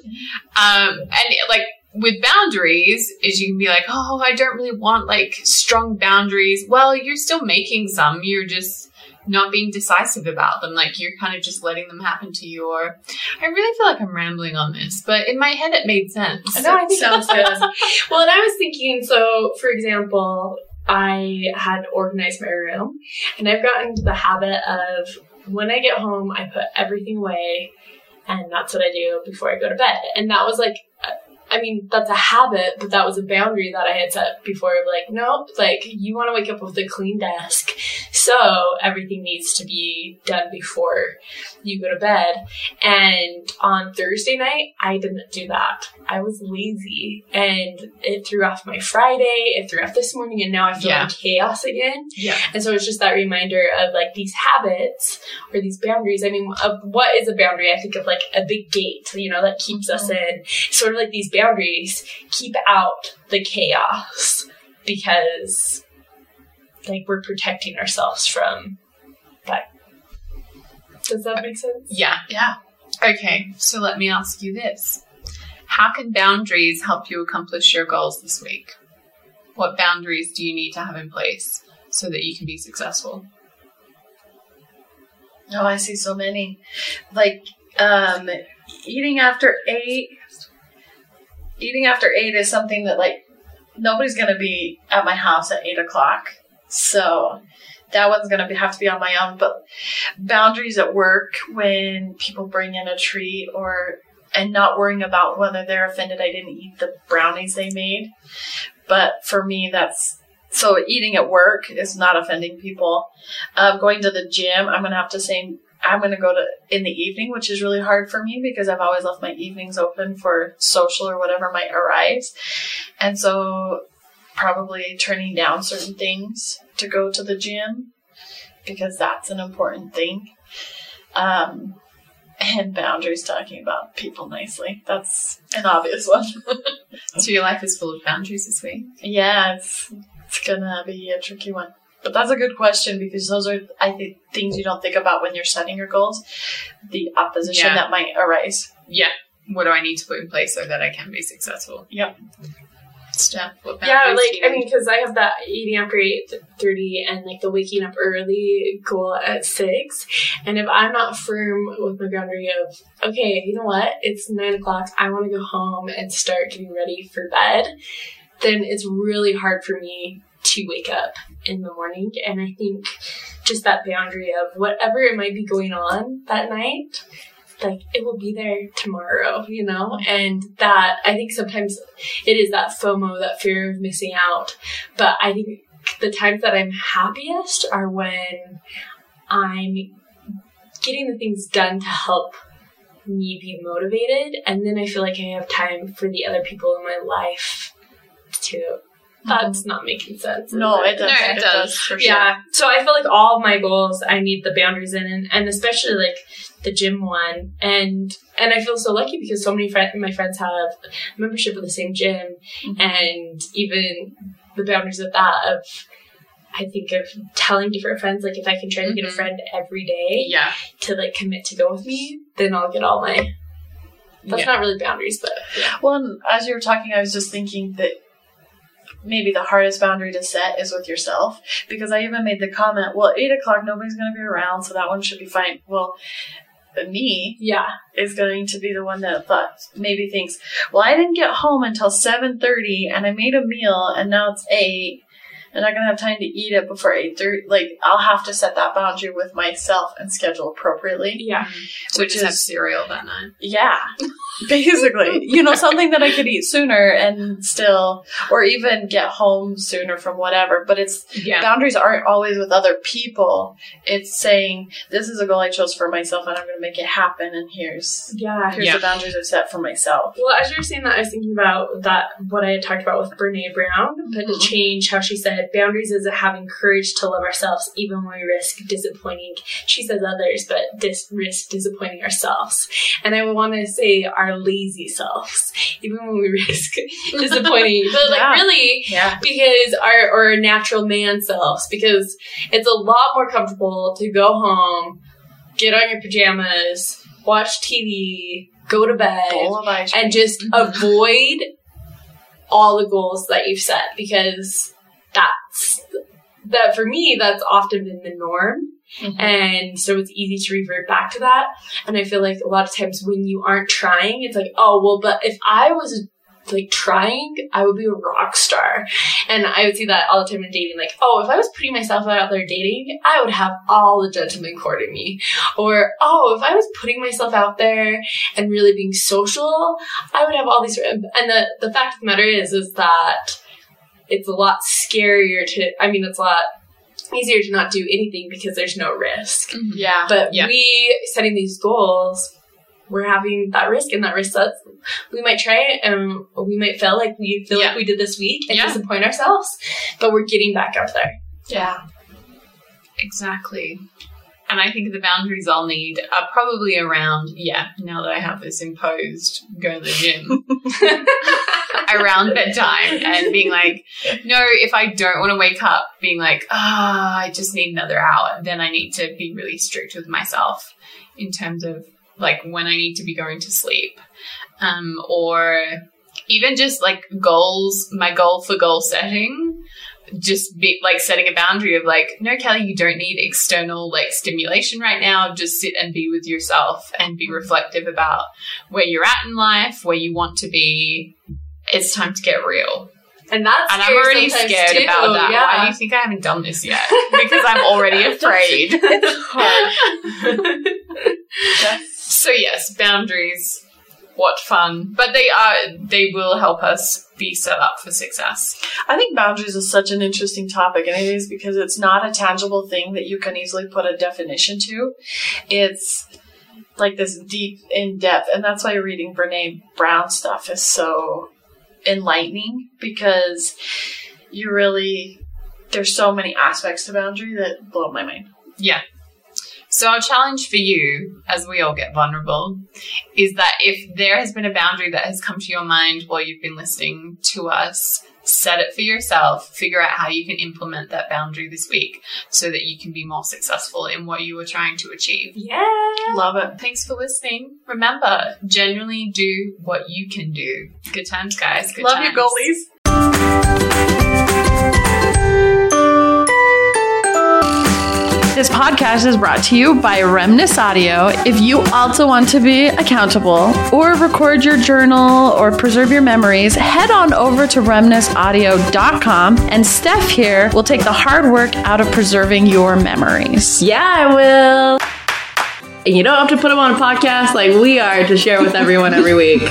Speaker 2: um, and like with boundaries is you can be like, oh, I don't really want like strong boundaries. Well, you're still making some. You're just not being decisive about them. Like you're kind of just letting them happen to you. Or I really feel like I'm rambling on this, but in my head it made sense.
Speaker 3: No, I think
Speaker 1: Sounds
Speaker 3: sounds good. well, and I was thinking, so for example, I had organized my room, and I've gotten into the habit of when I get home, I put everything away, and that's what I do before I go to bed. And that was like, I mean, that's a habit, but that was a boundary that I had set before. Like, nope, like you want to wake up with a clean desk, so everything needs to be done before you go to bed. And on Thursday night, I didn't do that. I was lazy, and it threw off my Friday. It threw off this morning, and now I feel
Speaker 2: Yeah.
Speaker 3: in chaos again.
Speaker 2: Yeah.
Speaker 3: And so it's just that reminder of like these habits or these boundaries. I mean, of what is a boundary? I think of like a big gate, you know, that keeps us mm-hmm. in. Sort of like these boundaries keep out the chaos because like we're protecting ourselves from. Does that make sense?
Speaker 2: Yeah.
Speaker 1: Yeah.
Speaker 2: Okay, so let me ask you this. How can boundaries help you accomplish your goals this week? What boundaries do you need to have in place so that you can be successful?
Speaker 1: Oh, I see so many. Like, um, eating after eight. Eating after eight is something that, like, nobody's gonna be at my house at eight o'clock. So that one's gonna be, have to be on my own. But boundaries at work when people bring in a treat or and not worrying about whether they're offended I didn't eat the brownies they made. But for me, that's so eating at work is not offending people. Um, going to the gym, I'm gonna have to say I'm gonna go to in the evening, which is really hard for me because I've always left my evenings open for social or whatever might arise, and so probably turning down certain things to go to the gym because that's an important thing. Um, and boundaries, talking about people nicely. That's an obvious one.
Speaker 2: So your life is full of boundaries this week?
Speaker 1: Yeah, it's it's gonna be a tricky one. But that's a good question because those are I think things you don't think about when you're setting your goals. The opposition
Speaker 2: Yeah.
Speaker 1: that might arise.
Speaker 2: Yeah. What do I need to put in place so that I can be successful?
Speaker 1: Yep.
Speaker 2: What
Speaker 3: Yeah, like I mean, because I have that eating after eight thirty and like the waking up early goal at six, and if I'm not firm with my boundary of okay, you know what, it's nine o'clock, I want to go home and start getting ready for bed, then it's really hard for me to wake up in the morning, and I think just that boundary of whatever it might be going on that night. Like it will be there tomorrow, you know, and that I think sometimes it is that FOMO, that fear of missing out. But I think the times that I'm happiest are when I'm getting the things done to help me be motivated, and then I feel like I have time for the other people in my life too. That's mm-hmm. not making sense.
Speaker 1: No, it
Speaker 2: no,
Speaker 1: does.
Speaker 2: it, does.
Speaker 1: for sure.
Speaker 3: yeah. So I feel like all of my goals, I need the boundaries in, and, and especially like the gym one, and and I feel so lucky because so many friend, my friends have membership of the same gym,
Speaker 1: Mhm.
Speaker 3: and even the boundaries of that of. I think of telling different friends, like if I can try to get a
Speaker 2: Mhm.
Speaker 3: friend every day
Speaker 2: Yeah.
Speaker 3: to like commit to go with me, then I'll get all my. That's
Speaker 2: Yeah.
Speaker 3: not really boundaries, but yeah.
Speaker 1: Well, as you were talking, I was just thinking that maybe the hardest boundary to set is with yourself because I even made the comment, well, eight o'clock, nobody's going to be around, so that one should be fine. Well, me
Speaker 3: Yeah.
Speaker 1: is going to be the one that thought maybe thinks, well, I didn't get home until seven thirty, and I made a meal, and now it's eight. And I'm not gonna have time to eat it before eight thirty. Like I'll have to set that boundary with myself and schedule appropriately.
Speaker 3: Yeah.
Speaker 2: So
Speaker 1: Which
Speaker 2: just have
Speaker 1: is-
Speaker 2: cereal that night.
Speaker 1: Yeah, basically, you know, something that I could eat sooner and still, or even get home sooner from whatever. But it's
Speaker 2: Yeah.
Speaker 1: boundaries aren't always with other people. It's saying this is a goal I chose for myself, and I'm gonna make it happen. And here's
Speaker 3: Yeah.
Speaker 1: here's
Speaker 2: Yeah.
Speaker 1: the boundaries I've set for myself.
Speaker 3: Well, as you were saying that, I was thinking about that what I had talked about with Brene Brown, but to
Speaker 1: Mhm.
Speaker 3: change how she said boundaries is having courage to love ourselves even when we risk disappointing. She says others, but dis- risk disappointing ourselves. And I want to say our lazy selves, even when we risk disappointing. but like
Speaker 1: Yeah.
Speaker 3: really,
Speaker 1: Yeah.
Speaker 3: because our or our natural man selves because it's a lot more comfortable to go home, get on your pajamas, watch TV, go to bed,
Speaker 1: Bowl of ice cream.
Speaker 3: and just avoid all the goals that you've set because that's that for me that's often been the norm.
Speaker 1: Mhm.
Speaker 3: and so it's easy to revert back to that. And i feel like a lot of times when you aren't trying it's like oh well but if i was like trying i would be a rock star. And i would see that all the time in dating. Like oh if i was putting myself out there dating i would have all the gentlemen courting me. Or oh if i was putting myself out there and really being social i would have all these and the, the fact of the matter is is that it's a lot scarier to i mean it's a lot easier to not do anything because there's no risk mm-hmm.
Speaker 1: Yeah.
Speaker 3: but
Speaker 2: Yeah.
Speaker 3: we setting these goals we're having that risk and that risk that we might try it and we might fail like we feel
Speaker 2: Yeah.
Speaker 3: like we did this week and
Speaker 2: Yeah.
Speaker 3: disappoint ourselves but we're getting back up there
Speaker 1: Yeah.
Speaker 2: Exactly. And I think the boundaries I'll need are probably around, yeah, now that I have this imposed, go to the gym, around bedtime and being like, no, if I don't want to wake up, being like, ah, I just need another hour, then I need to be really strict with myself in terms of like when I need to be going to sleep. Um, or even just like goals, my goal for goal setting just be like setting a boundary of like, no, Kelly, you don't need external like stimulation right now. Just sit and be with yourself and be reflective about where you're at in life, where you want to be. It's time to get real.
Speaker 3: and that's
Speaker 2: And I'm already scared
Speaker 3: too,
Speaker 2: about that.
Speaker 3: yeah.
Speaker 2: Why do you think I haven't done this yet? because I'm already afraid. So yes, boundaries. What fun. But they are they will help us be set up for success.
Speaker 1: I think boundaries is such an interesting topic, and it is because it's not a tangible thing that you can easily put a definition to. It's like this deep in depth, and that's why reading Brene Brown stuff is so enlightening because you really there's so many aspects to boundary that blow my mind.
Speaker 2: Yeah. So our challenge for you, as we all get vulnerable, is that if there has been a boundary that has come to your mind while you've been listening to us, set it for yourself, figure out how you can implement that boundary this week so that you can be more successful in what you are trying to achieve.
Speaker 3: yeah
Speaker 1: Love it.
Speaker 2: Thanks for listening. Remember, genuinely do what you can do. Good times, guys. Good
Speaker 1: Love
Speaker 2: times.
Speaker 1: you, goalies. This podcast is brought to you by Remnus Audio. If you also want to be accountable or record your journal or preserve your memories, head on over to remnusaudio.com and Steph here will take the hard work out of preserving your memories.
Speaker 4: Yeah, I will. And you don't have to put them on a podcast like we are to share with everyone every week.